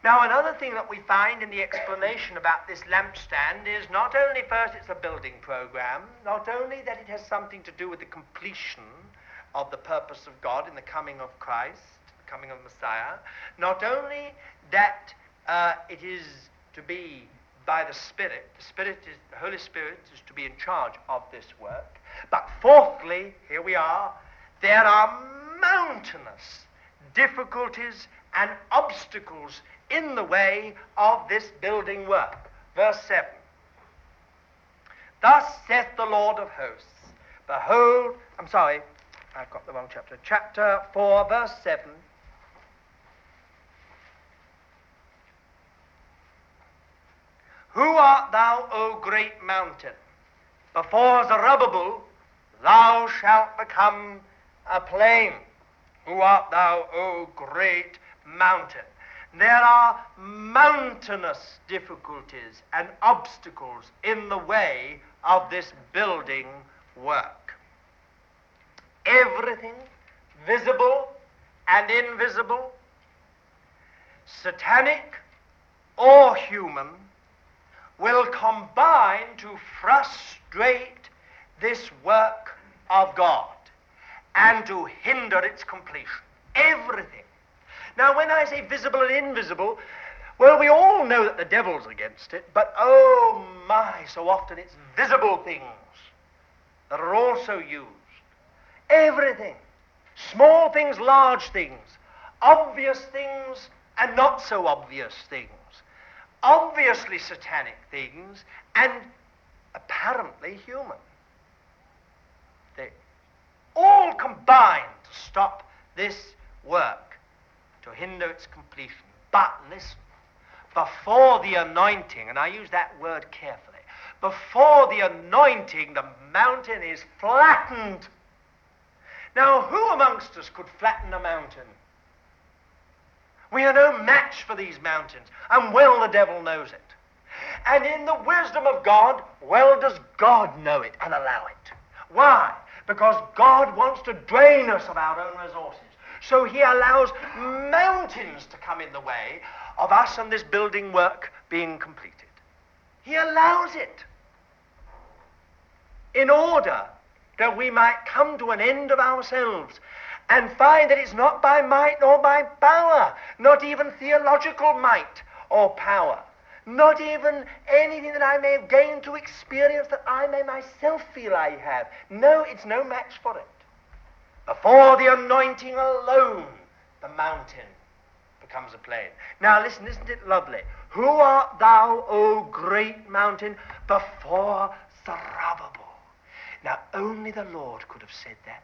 Now, another thing that we find in the explanation about this lampstand is not only first it's a building program, not only that it has something to do with the completion of the purpose of God in the coming of Christ, the coming of Messiah, not only that uh, it is to be by the Spirit, the Spirit is, the Holy Spirit is to be in charge of this work, but fourthly, here we are, there are mountainous difficulties and obstacles in the way of this building work. Verse 7. Thus saith the Lord of hosts, Behold, I'm sorry, I've got the wrong chapter. Chapter 4, verse 7. Who art thou, O great mountain? Before Zerubbabel, thou shalt become a plain. Who art thou, O great mountain? There are mountainous difficulties and obstacles in the way of this building work. Everything, visible and invisible, satanic or human, will combine to frustrate this work of God and to hinder its completion. Everything now, when I say visible and invisible, well, we all know that the devil's against it, but oh my, so often it's visible things that are also used. Everything. Small things, large things. Obvious things and not so obvious things. Obviously satanic things and apparently human things. All combined to stop this work to hinder its completion. But listen, before the anointing, and I use that word carefully, before the anointing, the mountain is flattened. Now, who amongst us could flatten a mountain? We are no match for these mountains, and well the devil knows it. And in the wisdom of God, well does God know it and allow it. Why? Because God wants to drain us of our own resources. So he allows mountains to come in the way of us and this building work being completed. He allows it in order that we might come to an end of ourselves and find that it's not by might nor by power, not even theological might or power, not even anything that I may have gained through experience that I may myself feel I have. No, it's no match for it. Before the anointing alone, the mountain becomes a plain. Now listen, isn't it lovely? Who art thou, O great mountain, before Zerubbabel? Now only the Lord could have said that.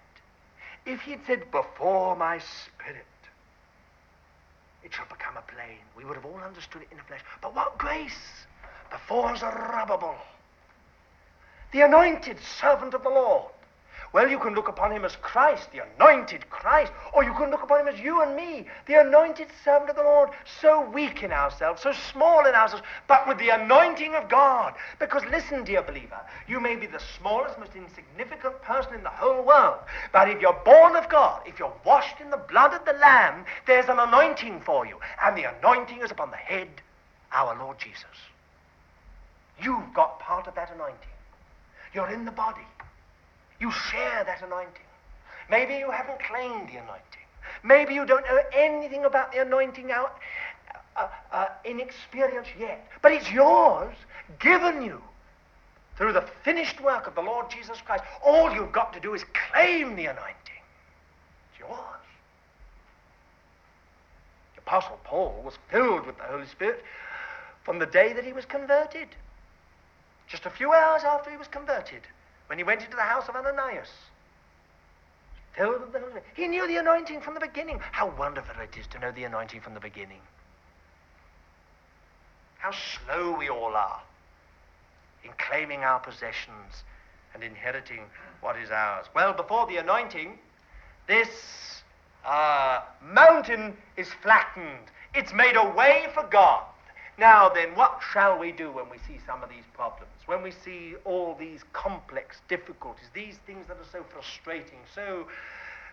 If he'd said, before my spirit, it shall become a plain, we would have all understood it in the flesh. But what grace! Before Zerubbabel, the anointed servant of the Lord. Well, you can look upon him as Christ, the anointed Christ, or you can look upon him as you and me, the anointed servant of the Lord, so weak in ourselves, so small in ourselves, but with the anointing of God. Because listen, dear believer, you may be the smallest, most insignificant person in the whole world, but if you're born of God, if you're washed in the blood of the Lamb, there's an anointing for you, and the anointing is upon the head, our Lord Jesus. You've got part of that anointing. You're in the body. You share that anointing. Maybe you haven't claimed the anointing. Maybe you don't know anything about the anointing out uh, uh, in experience yet. But it's yours, given you through the finished work of the Lord Jesus Christ. All you've got to do is claim the anointing. It's yours. The Apostle Paul was filled with the Holy Spirit from the day that he was converted. Just a few hours after he was converted when he went into the house of Ananias. Filled with the Holy Spirit. He knew the anointing from the beginning. How wonderful it is to know the anointing from the beginning. How slow we all are in claiming our possessions and inheriting what is ours. Well, before the anointing, this uh, mountain is flattened. It's made a way for God. Now then, what shall we do when we see some of these problems? When we see all these complex difficulties, these things that are so frustrating, so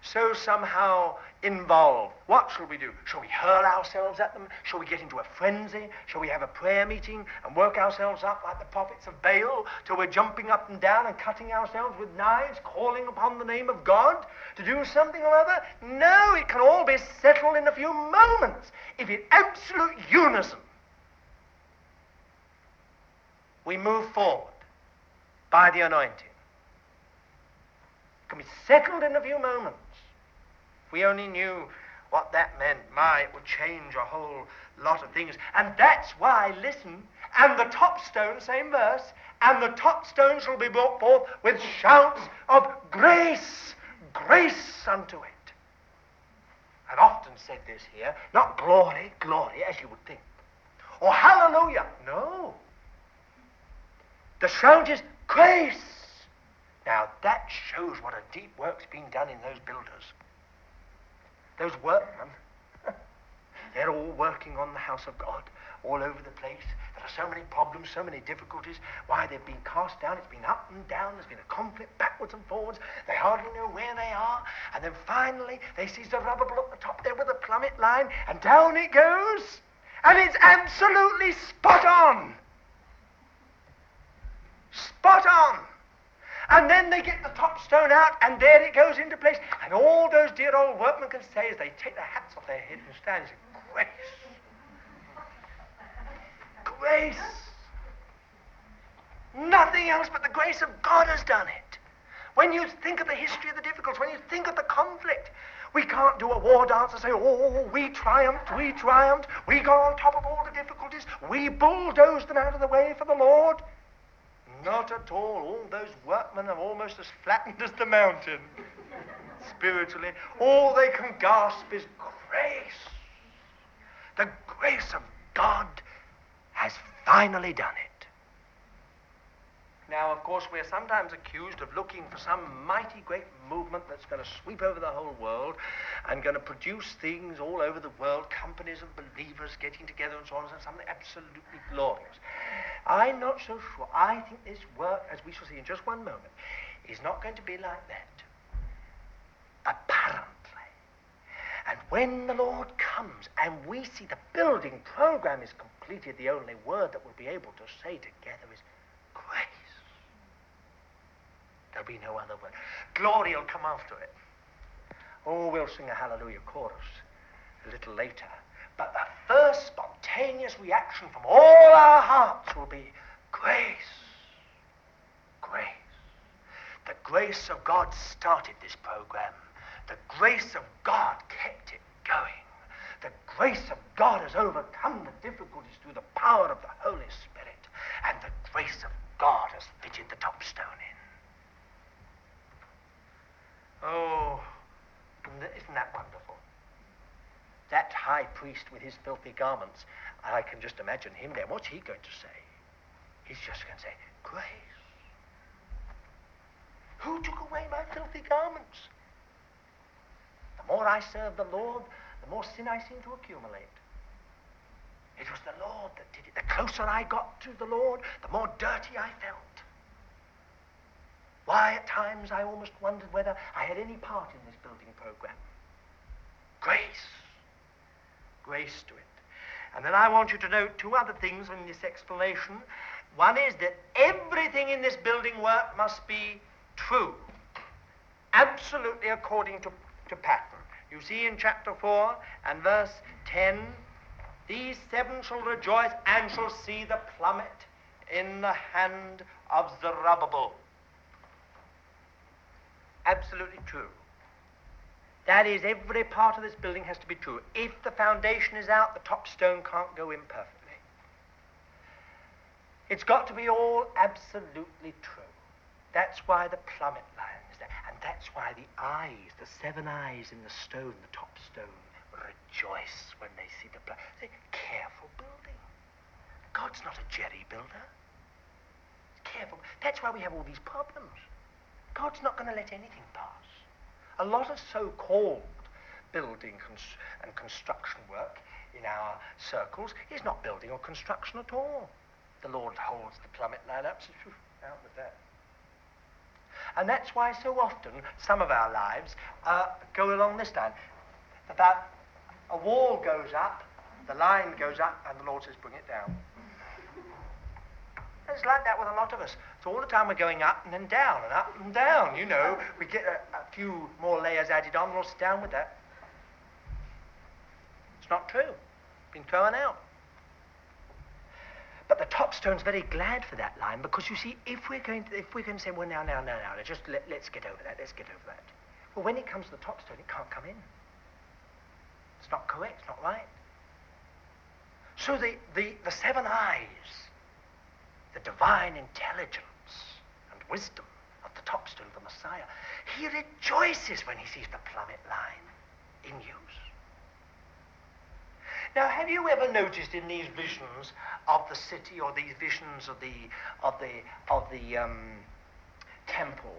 so somehow involved. What shall we do? Shall we hurl ourselves at them? Shall we get into a frenzy? Shall we have a prayer meeting and work ourselves up like the prophets of Baal till we're jumping up and down and cutting ourselves with knives, calling upon the name of God to do something or other? No, it can all be settled in a few moments if in absolute unison we move forward by the anointing. It can be settled in a few moments. If we only knew what that meant, my, it would change a whole lot of things. And that's why, listen, and the top stone, same verse, and the top stone shall be brought forth with shouts of grace, grace unto it. I've often said this here, not glory, glory, as you would think. Or hallelujah. No. The shout is grace. Now that shows what a deep work's been done in those builders. Those workmen, they're all working on the house of God all over the place. There are so many problems, so many difficulties. Why, they've been cast down. It's been up and down. There's been a conflict backwards and forwards. They hardly know where they are. And then finally, they see Zerubbabel at the top there with a plummet line, and down it goes. And it's absolutely spot on. Spot on. And then they get the top stone out, and there it goes into place. And all those dear old workmen can say as they take their hats off their heads and stand and say, Grace. Grace. Nothing else but the grace of God has done it. When you think of the history of the difficulties, when you think of the conflict, we can't do a war dance and say, oh, we triumphed, we triumphed, we got on top of all the difficulties, we bulldozed them out of the way for the Lord. Not at all. All those workmen are almost as flattened as the mountain. Spiritually, all they can gasp is grace. The grace of God has finally done it. Now, of course, we're sometimes accused of looking for some mighty great movement that's going to sweep over the whole world and going to produce things all over the world, companies of believers getting together and so on, and something absolutely glorious. I'm not so sure. I think this work, as we shall see in just one moment, is not going to be like that. Apparently. And when the Lord comes and we see the building program is completed, the only word that we'll be able to say together is grace. There'll be no other word. Glory will come after it. Oh, we'll sing a hallelujah chorus a little later. But the first spontaneous reaction from all our hearts will be grace. Grace. The grace of God started this program. The grace of God kept it going. The grace of God has overcome the difficulties through the power of the Holy Spirit. And the grace of God has fitted the top stone in. Oh, isn't that wonderful? That high priest with his filthy garments, I can just imagine him there. What's he going to say? He's just going to say, Grace. Who took away my filthy garments? The more I serve the Lord, the more sin I seem to accumulate. It was the Lord that did it. The closer I got to the Lord, the more dirty I felt. Why, at times, I almost wondered whether I had any part in this building program. Grace. Grace to it. And then I want you to note two other things in this explanation. One is that everything in this building work must be true, absolutely according to, to pattern. You see in chapter 4 and verse 10, these seven shall rejoice and shall see the plummet in the hand of Zerubbabel absolutely true. That is, every part of this building has to be true. If the foundation is out, the top stone can't go in perfectly. It's got to be all absolutely true. That's why the plummet line is there. And that's why the eyes, the seven eyes in the stone, the top stone, rejoice when they see the plummet. Careful building. God's not a jerry builder. Careful. That's why we have all these problems. God's not going to let anything pass. A lot of so-called building cons- and construction work in our circles is not building or construction at all. The Lord holds the plummet line so out with that. And that's why so often some of our lives uh, go along this line. That a wall goes up, the line goes up, and the Lord says, bring it down. It's like that with a lot of us. So all the time we're going up and then down and up and down. You know, we get a, a few more layers added on, we'll sit down with that. It's not true. Been thrown out. But the top stone's very glad for that line because you see, if we're going to, if we're going to say, well, now, now, now, now, just let, let's get over that, let's get over that. Well, when it comes to the top stone, it can't come in. It's not correct, it's not right. So the, the, the seven eyes the divine intelligence and wisdom of the top stone of the Messiah. He rejoices when he sees the plummet line in use. Now, have you ever noticed in these visions of the city or these visions of the of the of the um, temple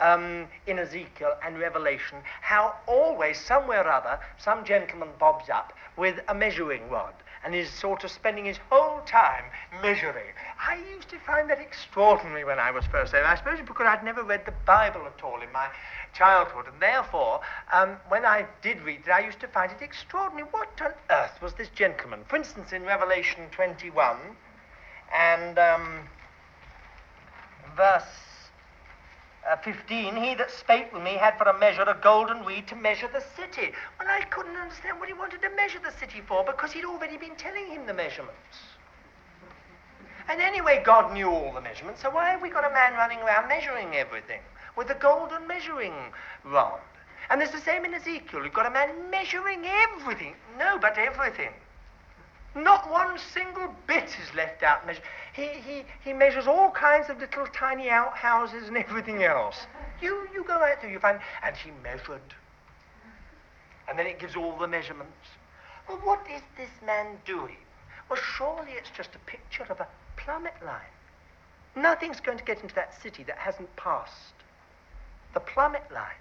um, in Ezekiel and Revelation how always somewhere or other some gentleman bobs up with a measuring rod and is sort of spending his whole time measuring. I used to find that extraordinary when I was first there. I suppose because I'd never read the Bible at all in my childhood, and therefore, um, when I did read it, I used to find it extraordinary. What on earth was this gentleman? For instance, in Revelation 21 and um, verse uh, 15, he that spake with me had for a measure a golden reed to measure the city. Well, I couldn't understand what he wanted to measure the city for because he'd already been telling him the measurements. And anyway, God knew all the measurements, so why have we got a man running around measuring everything with a golden measuring rod? And there's the same in Ezekiel. You've got a man measuring everything. No, but everything. Not one single bit is left out. He, he, he measures all kinds of little tiny outhouses and everything else. You, you go out there, you find, and he measured. And then it gives all the measurements. Well, what is this man doing? Well, surely it's just a picture of a plummet line. Nothing's going to get into that city that hasn't passed the plummet line.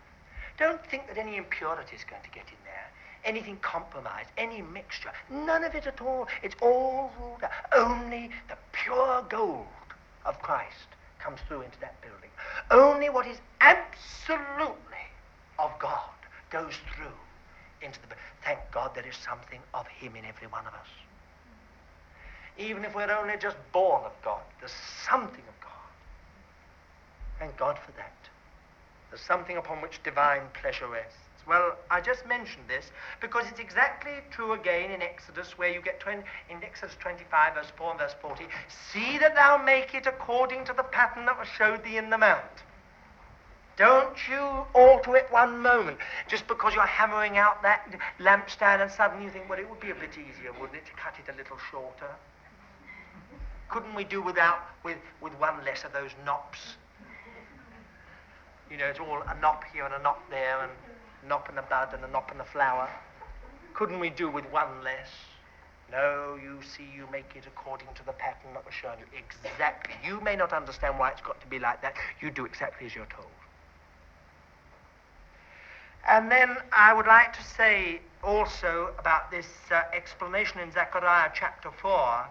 Don't think that any impurity is going to get in. Anything compromised, any mixture. None of it at all. It's all ruled out. Only the pure gold of Christ comes through into that building. Only what is absolutely of God goes through into the. Thank God there is something of Him in every one of us. Even if we're only just born of God, there's something of God. Thank God for that. There's something upon which divine pleasure rests. Well, I just mentioned this because it's exactly true again in Exodus, where you get 20, in Exodus 25, verse 4 and verse 40. See that thou make it according to the pattern that was showed thee in the mount. Don't you alter it one moment just because you're hammering out that lampstand and suddenly you think, well, it would be a bit easier, wouldn't it, to cut it a little shorter? Couldn't we do without with, with one less of those knops? You know, it's all a knop here and a knop there and a knop and a bud and a knop and a flower. Couldn't we do with one less? No, you see, you make it according to the pattern that was shown you. Exactly. You may not understand why it's got to be like that. You do exactly as you're told. And then I would like to say also about this uh, explanation in Zechariah chapter 4.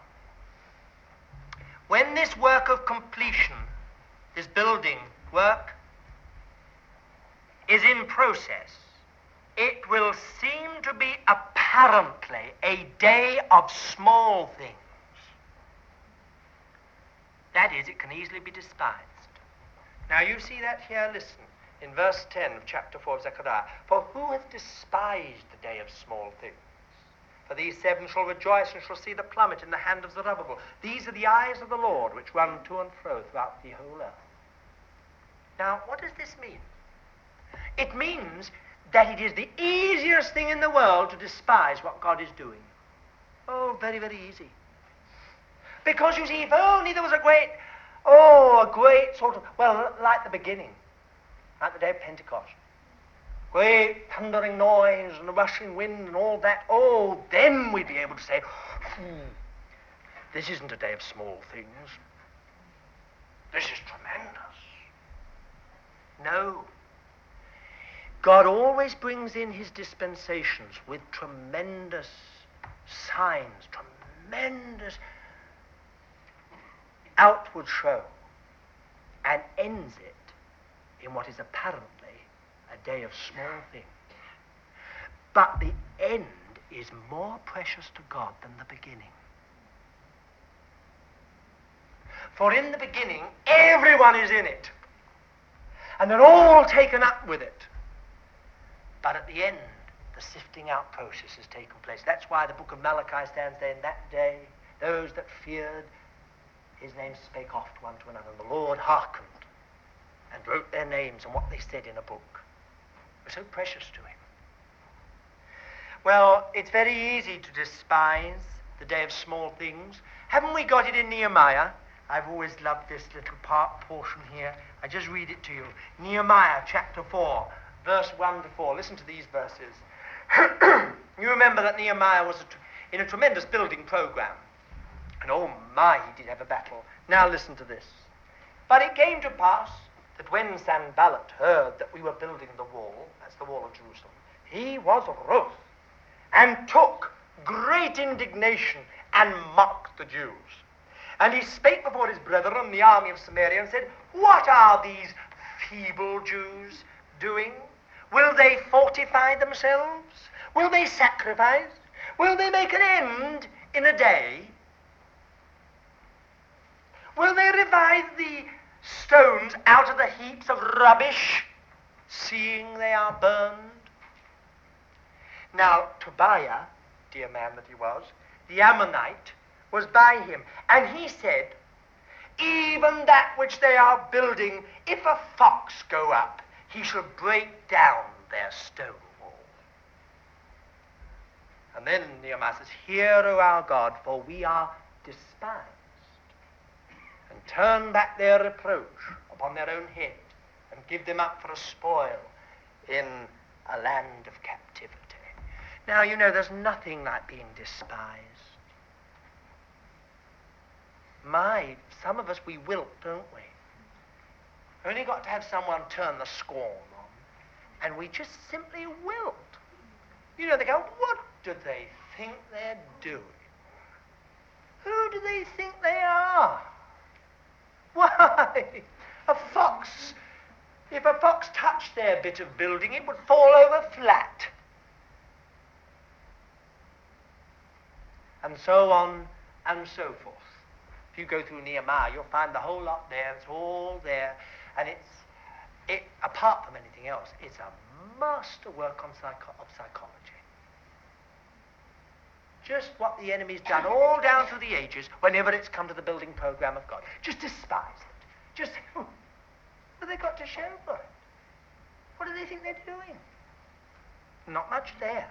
When this work of completion, this building work, is in process, it will seem to be apparently a day of small things. That is, it can easily be despised. Now you see that here, listen in verse 10 of chapter 4 of Zechariah. For who hath despised the day of small things? For these seven shall rejoice and shall see the plummet in the hand of Zerubbabel. These are the eyes of the Lord which run to and fro throughout the whole earth. Now, what does this mean? It means that it is the easiest thing in the world to despise what God is doing. Oh, very, very easy. Because you see, if only there was a great, oh, a great sort of, well, like the beginning like the day of Pentecost. Great thundering noise and a rushing wind and all that. Oh, then we'd be able to say, hmm, this isn't a day of small things. This is tremendous. No. God always brings in his dispensations with tremendous signs, tremendous outward show, and ends it in what is apparently a day of small things. But the end is more precious to God than the beginning. For in the beginning, everyone is in it. And they're all taken up with it. But at the end, the sifting out process has taken place. That's why the book of Malachi stands there in that day. Those that feared his name spake oft one to another. And the Lord hearkened and wrote their names and what they said in a book. Were so precious to him. Well, it's very easy to despise the day of small things. Haven't we got it in Nehemiah? I've always loved this little part portion here. I just read it to you. Nehemiah chapter 4, verse 1 to 4. Listen to these verses. you remember that Nehemiah was a in a tremendous building program. And oh my, he did have a battle. Now listen to this. But it came to pass that when Sanballat heard that we were building the wall, that's the wall of Jerusalem, he was wroth and took great indignation and mocked the Jews. And he spake before his brethren, the army of Samaria, and said, What are these feeble Jews doing? Will they fortify themselves? Will they sacrifice? Will they make an end in a day? Will they revive the stones out of the heaps of rubbish, seeing they are burned. Now, Tobiah, dear man that he was, the Ammonite, was by him, and he said, Even that which they are building, if a fox go up, he shall break down their stone wall. And then Nehemiah says, Hear, O our God, for we are despised and turn back their reproach upon their own head and give them up for a spoil in a land of captivity. Now, you know, there's nothing like being despised. My, some of us, we wilt, don't we? Only got to have someone turn the scorn on, and we just simply wilt. You know, they go, what do they think they're doing? Who do they think they are? Why, a fox, if a fox touched their bit of building, it would fall over flat. And so on and so forth. If you go through Nehemiah, you'll find the whole lot there. It's all there. And it's, it, apart from anything else, it's a masterwork on psycho- of psychology. Just what the enemy's done all down through the ages whenever it's come to the building program of God. Just despise it. Just, what have they got to show for it? What do they think they're doing? Not much there.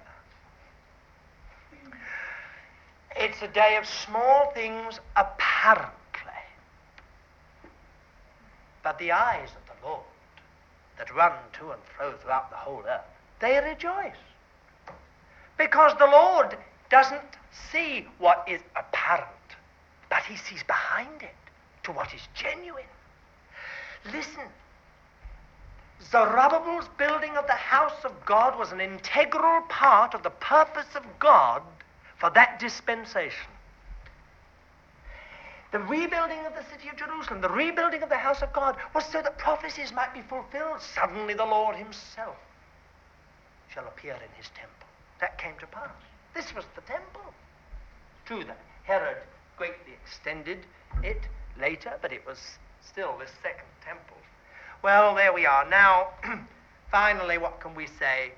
It's a day of small things apparently. But the eyes of the Lord that run to and fro throughout the whole earth, they rejoice. Because the Lord doesn't see what is apparent, but he sees behind it to what is genuine. Listen, Zerubbabel's building of the house of God was an integral part of the purpose of God for that dispensation. The rebuilding of the city of Jerusalem, the rebuilding of the house of God, was so that prophecies might be fulfilled. Suddenly the Lord himself shall appear in his temple. That came to pass. This was the temple. True that Herod greatly extended it later, but it was still this second temple. Well, there we are. Now, finally, what can we say?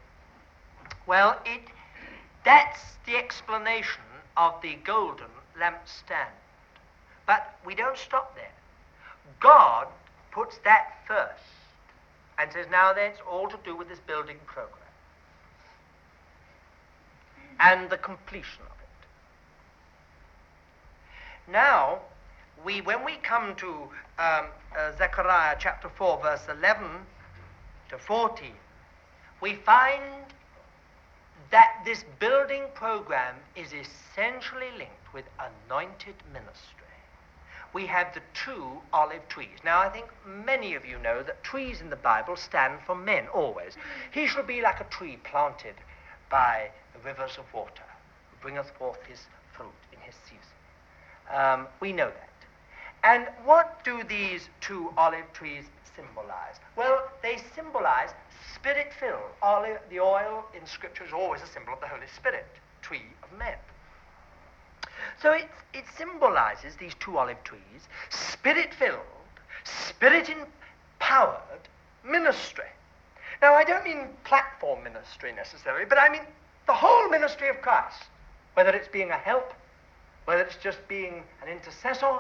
Well, it that's the explanation of the golden lampstand. But we don't stop there. God puts that first and says, now that's all to do with this building program and the completion of it. Now, we, when we come to um, uh, Zechariah chapter 4, verse 11 to 14, we find that this building program is essentially linked with anointed ministry. We have the two olive trees. Now, I think many of you know that trees in the Bible stand for men always. He shall be like a tree planted by the rivers of water, who bringeth forth his fruit in his season. Um, we know that. And what do these two olive trees symbolize? Well, they symbolize spirit filled. Olive, the oil in Scripture is always a symbol of the Holy Spirit, tree of men. So it, it symbolizes these two olive trees, spirit filled, spirit empowered ministry. Now, I don't mean platform ministry necessarily, but I mean the whole ministry of Christ, whether it's being a help, whether it's just being an intercessor,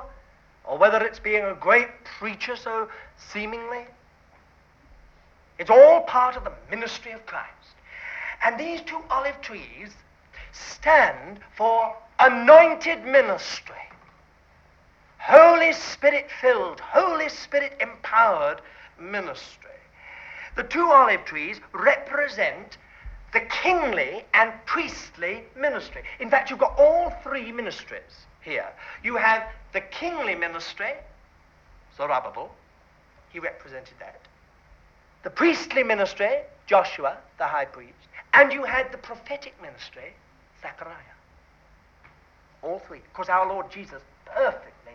or whether it's being a great preacher, so seemingly. It's all part of the ministry of Christ. And these two olive trees stand for anointed ministry. Holy Spirit filled, Holy Spirit empowered ministry. The two olive trees represent the kingly and priestly ministry. In fact, you've got all three ministries here. You have the kingly ministry, Zerubbabel, he represented that. The priestly ministry, Joshua, the high priest. And you had the prophetic ministry, Zechariah. All three. Because our Lord Jesus perfectly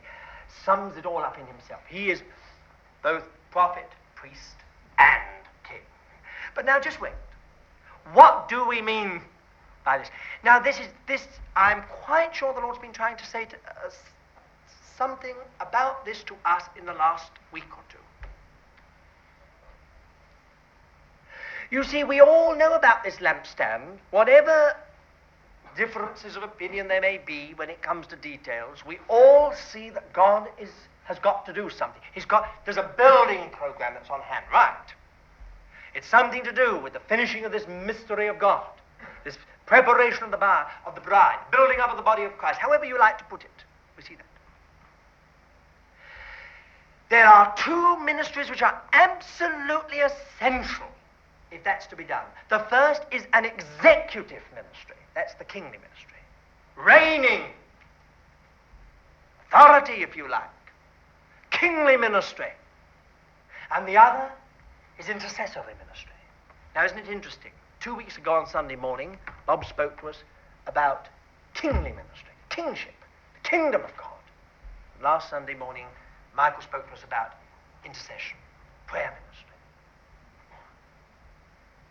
sums it all up in himself. He is both prophet, priest, and king. But now just wait. What do we mean by this? Now, this is this. I'm quite sure the Lord's been trying to say to us something about this to us in the last week or two. You see, we all know about this lampstand. Whatever differences of opinion there may be when it comes to details, we all see that God is, has got to do something. He's got, there's a building program that's on hand, right? It's something to do with the finishing of this mystery of God, this preparation of the, bar, of the bride, building up of the body of Christ, however you like to put it. We see that. There are two ministries which are absolutely essential if that's to be done. The first is an executive ministry. That's the kingly ministry. Reigning. authority, if you like, kingly ministry. And the other is intercessory ministry. Now, isn't it interesting? Two weeks ago on Sunday morning, Bob spoke to us about kingly ministry, kingship, the kingdom of God. And last Sunday morning, Michael spoke to us about intercession, prayer ministry.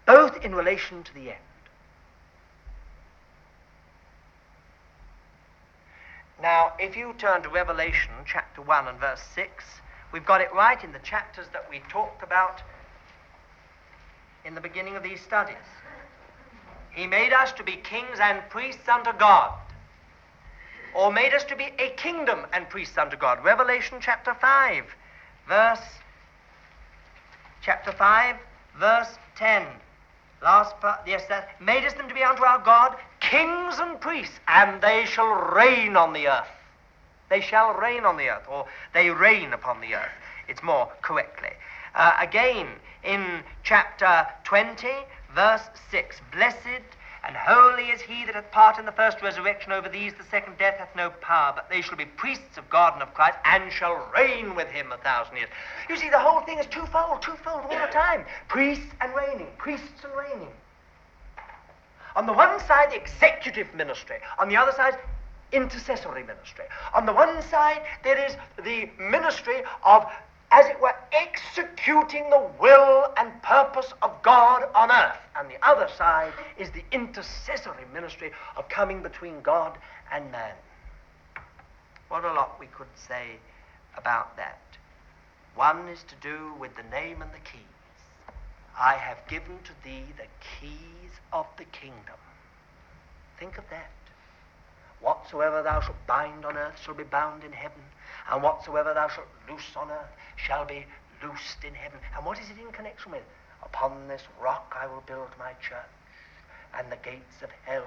Both in relation to the end. Now, if you turn to Revelation chapter 1 and verse 6, we've got it right in the chapters that we talked about in the beginning of these studies. He made us to be kings and priests unto God, or made us to be a kingdom and priests unto God. Revelation chapter 5, verse chapter 5, verse 10. Last part, yes, that made us them to be unto our God kings and priests, and they shall reign on the earth. They shall reign on the earth, or they reign upon the earth. It's more correctly. Uh, again, in chapter 20, verse 6, blessed and holy is he that hath part in the first resurrection. Over these the second death hath no power, but they shall be priests of God and of Christ, and shall reign with him a thousand years. You see, the whole thing is twofold, twofold all the time. Priests and reigning, priests and reigning. On the one side, the executive ministry. On the other side, intercessory ministry. On the one side, there is the ministry of as it were, executing the will and purpose of God on earth. And the other side is the intercessory ministry of coming between God and man. What a lot we could say about that. One is to do with the name and the keys. I have given to thee the keys of the kingdom. Think of that. Whatsoever thou shalt bind on earth shall be bound in heaven, and whatsoever thou shalt loose on earth shall be loosed in heaven. And what is it in connection with? Upon this rock I will build my church, and the gates of hell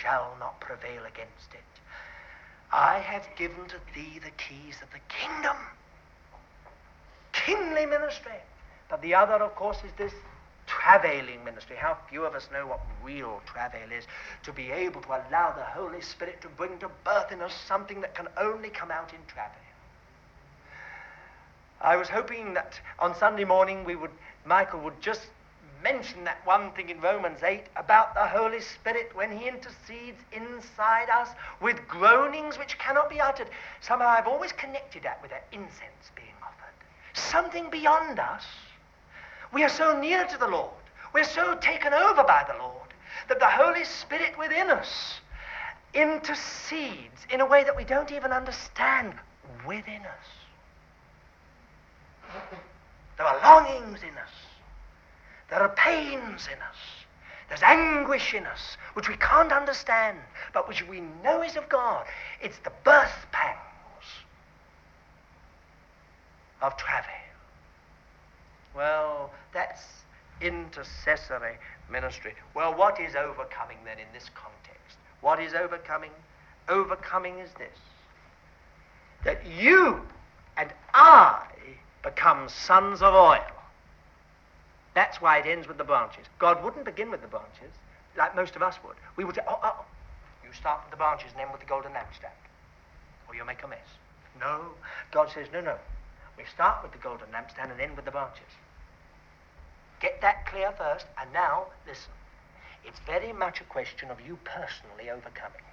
shall not prevail against it. I have given to thee the keys of the kingdom. Kingly ministry. But the other, of course, is this travailing ministry. How few of us know what real travail is. To be able to allow the Holy Spirit to bring to birth in us something that can only come out in travail. I was hoping that on Sunday morning we would, Michael would just mention that one thing in Romans 8 about the Holy Spirit when he intercedes inside us with groanings which cannot be uttered. Somehow I've always connected that with that incense being offered. Something beyond us. We are so near to the Lord. We're so taken over by the Lord that the Holy Spirit within us intercedes in a way that we don't even understand within us. There are longings in us. There are pains in us. There's anguish in us, which we can't understand, but which we know is of God. It's the birth pangs of travail. Well, that's intercessory ministry. Well, what is overcoming then in this context? What is overcoming? Overcoming is this that you and I become sons of oil. That's why it ends with the branches. God wouldn't begin with the branches like most of us would. We would say, oh, oh, you start with the branches and end with the golden lampstand, or you'll make a mess. No. God says, no, no. We start with the golden lampstand and end with the branches. Get that clear first, and now listen. It's very much a question of you personally overcoming.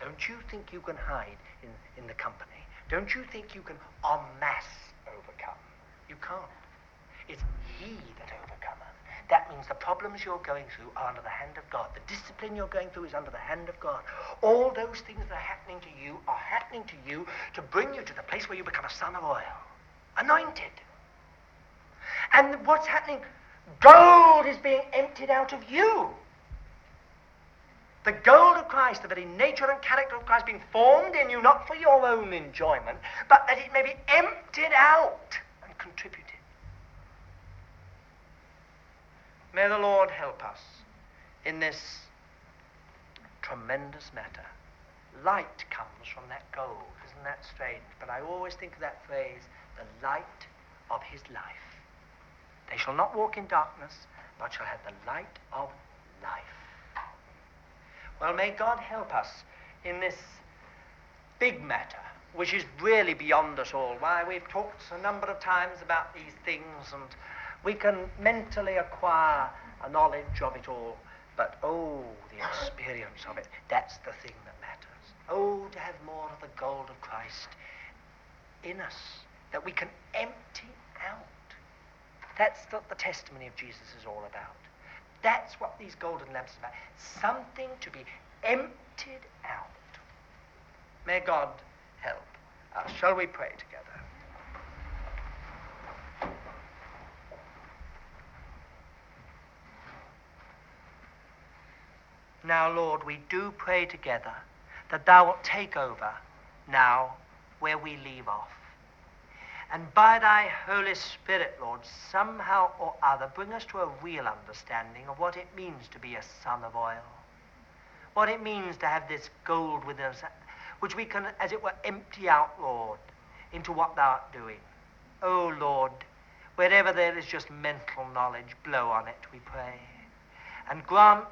Don't you think you can hide in, in the company? Don't you think you can en masse overcome? You can't. It's He that overcometh. That means the problems you're going through are under the hand of God. The discipline you're going through is under the hand of God. All those things that are happening to you are happening to you to bring you to the place where you become a son of oil, anointed. And what's happening? Gold is being emptied out of you. The gold of Christ, the very nature and character of Christ being formed in you, not for your own enjoyment, but that it may be emptied out and contributed. May the Lord help us in this tremendous matter. Light comes from that gold. Isn't that strange? But I always think of that phrase, the light of his life. They shall not walk in darkness, but shall have the light of life. Well, may God help us in this big matter, which is really beyond us all. Why, we've talked a number of times about these things, and we can mentally acquire a knowledge of it all. But oh, the experience of it, that's the thing that matters. Oh, to have more of the gold of Christ in us that we can empty out. That's what the testimony of Jesus is all about. That's what these golden lamps are about. Something to be emptied out. May God help. Uh, shall we pray together? Now, Lord, we do pray together that Thou wilt take over now where we leave off. And by Thy Holy Spirit, Lord, somehow or other, bring us to a real understanding of what it means to be a son of oil. What it means to have this gold within us, which we can, as it were, empty out, Lord, into what Thou art doing. Oh, Lord, wherever there is just mental knowledge, blow on it, we pray. And grant,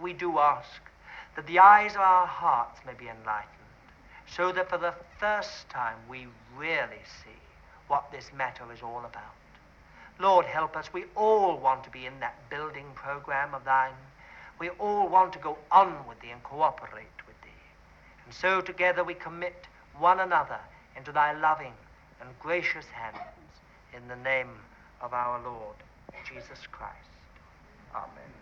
we do ask, that the eyes of our hearts may be enlightened, so that for the first time we really see what this matter is all about. Lord, help us. We all want to be in that building program of thine. We all want to go on with thee and cooperate with thee. And so together we commit one another into thy loving and gracious hands in the name of our Lord Jesus Christ. Amen.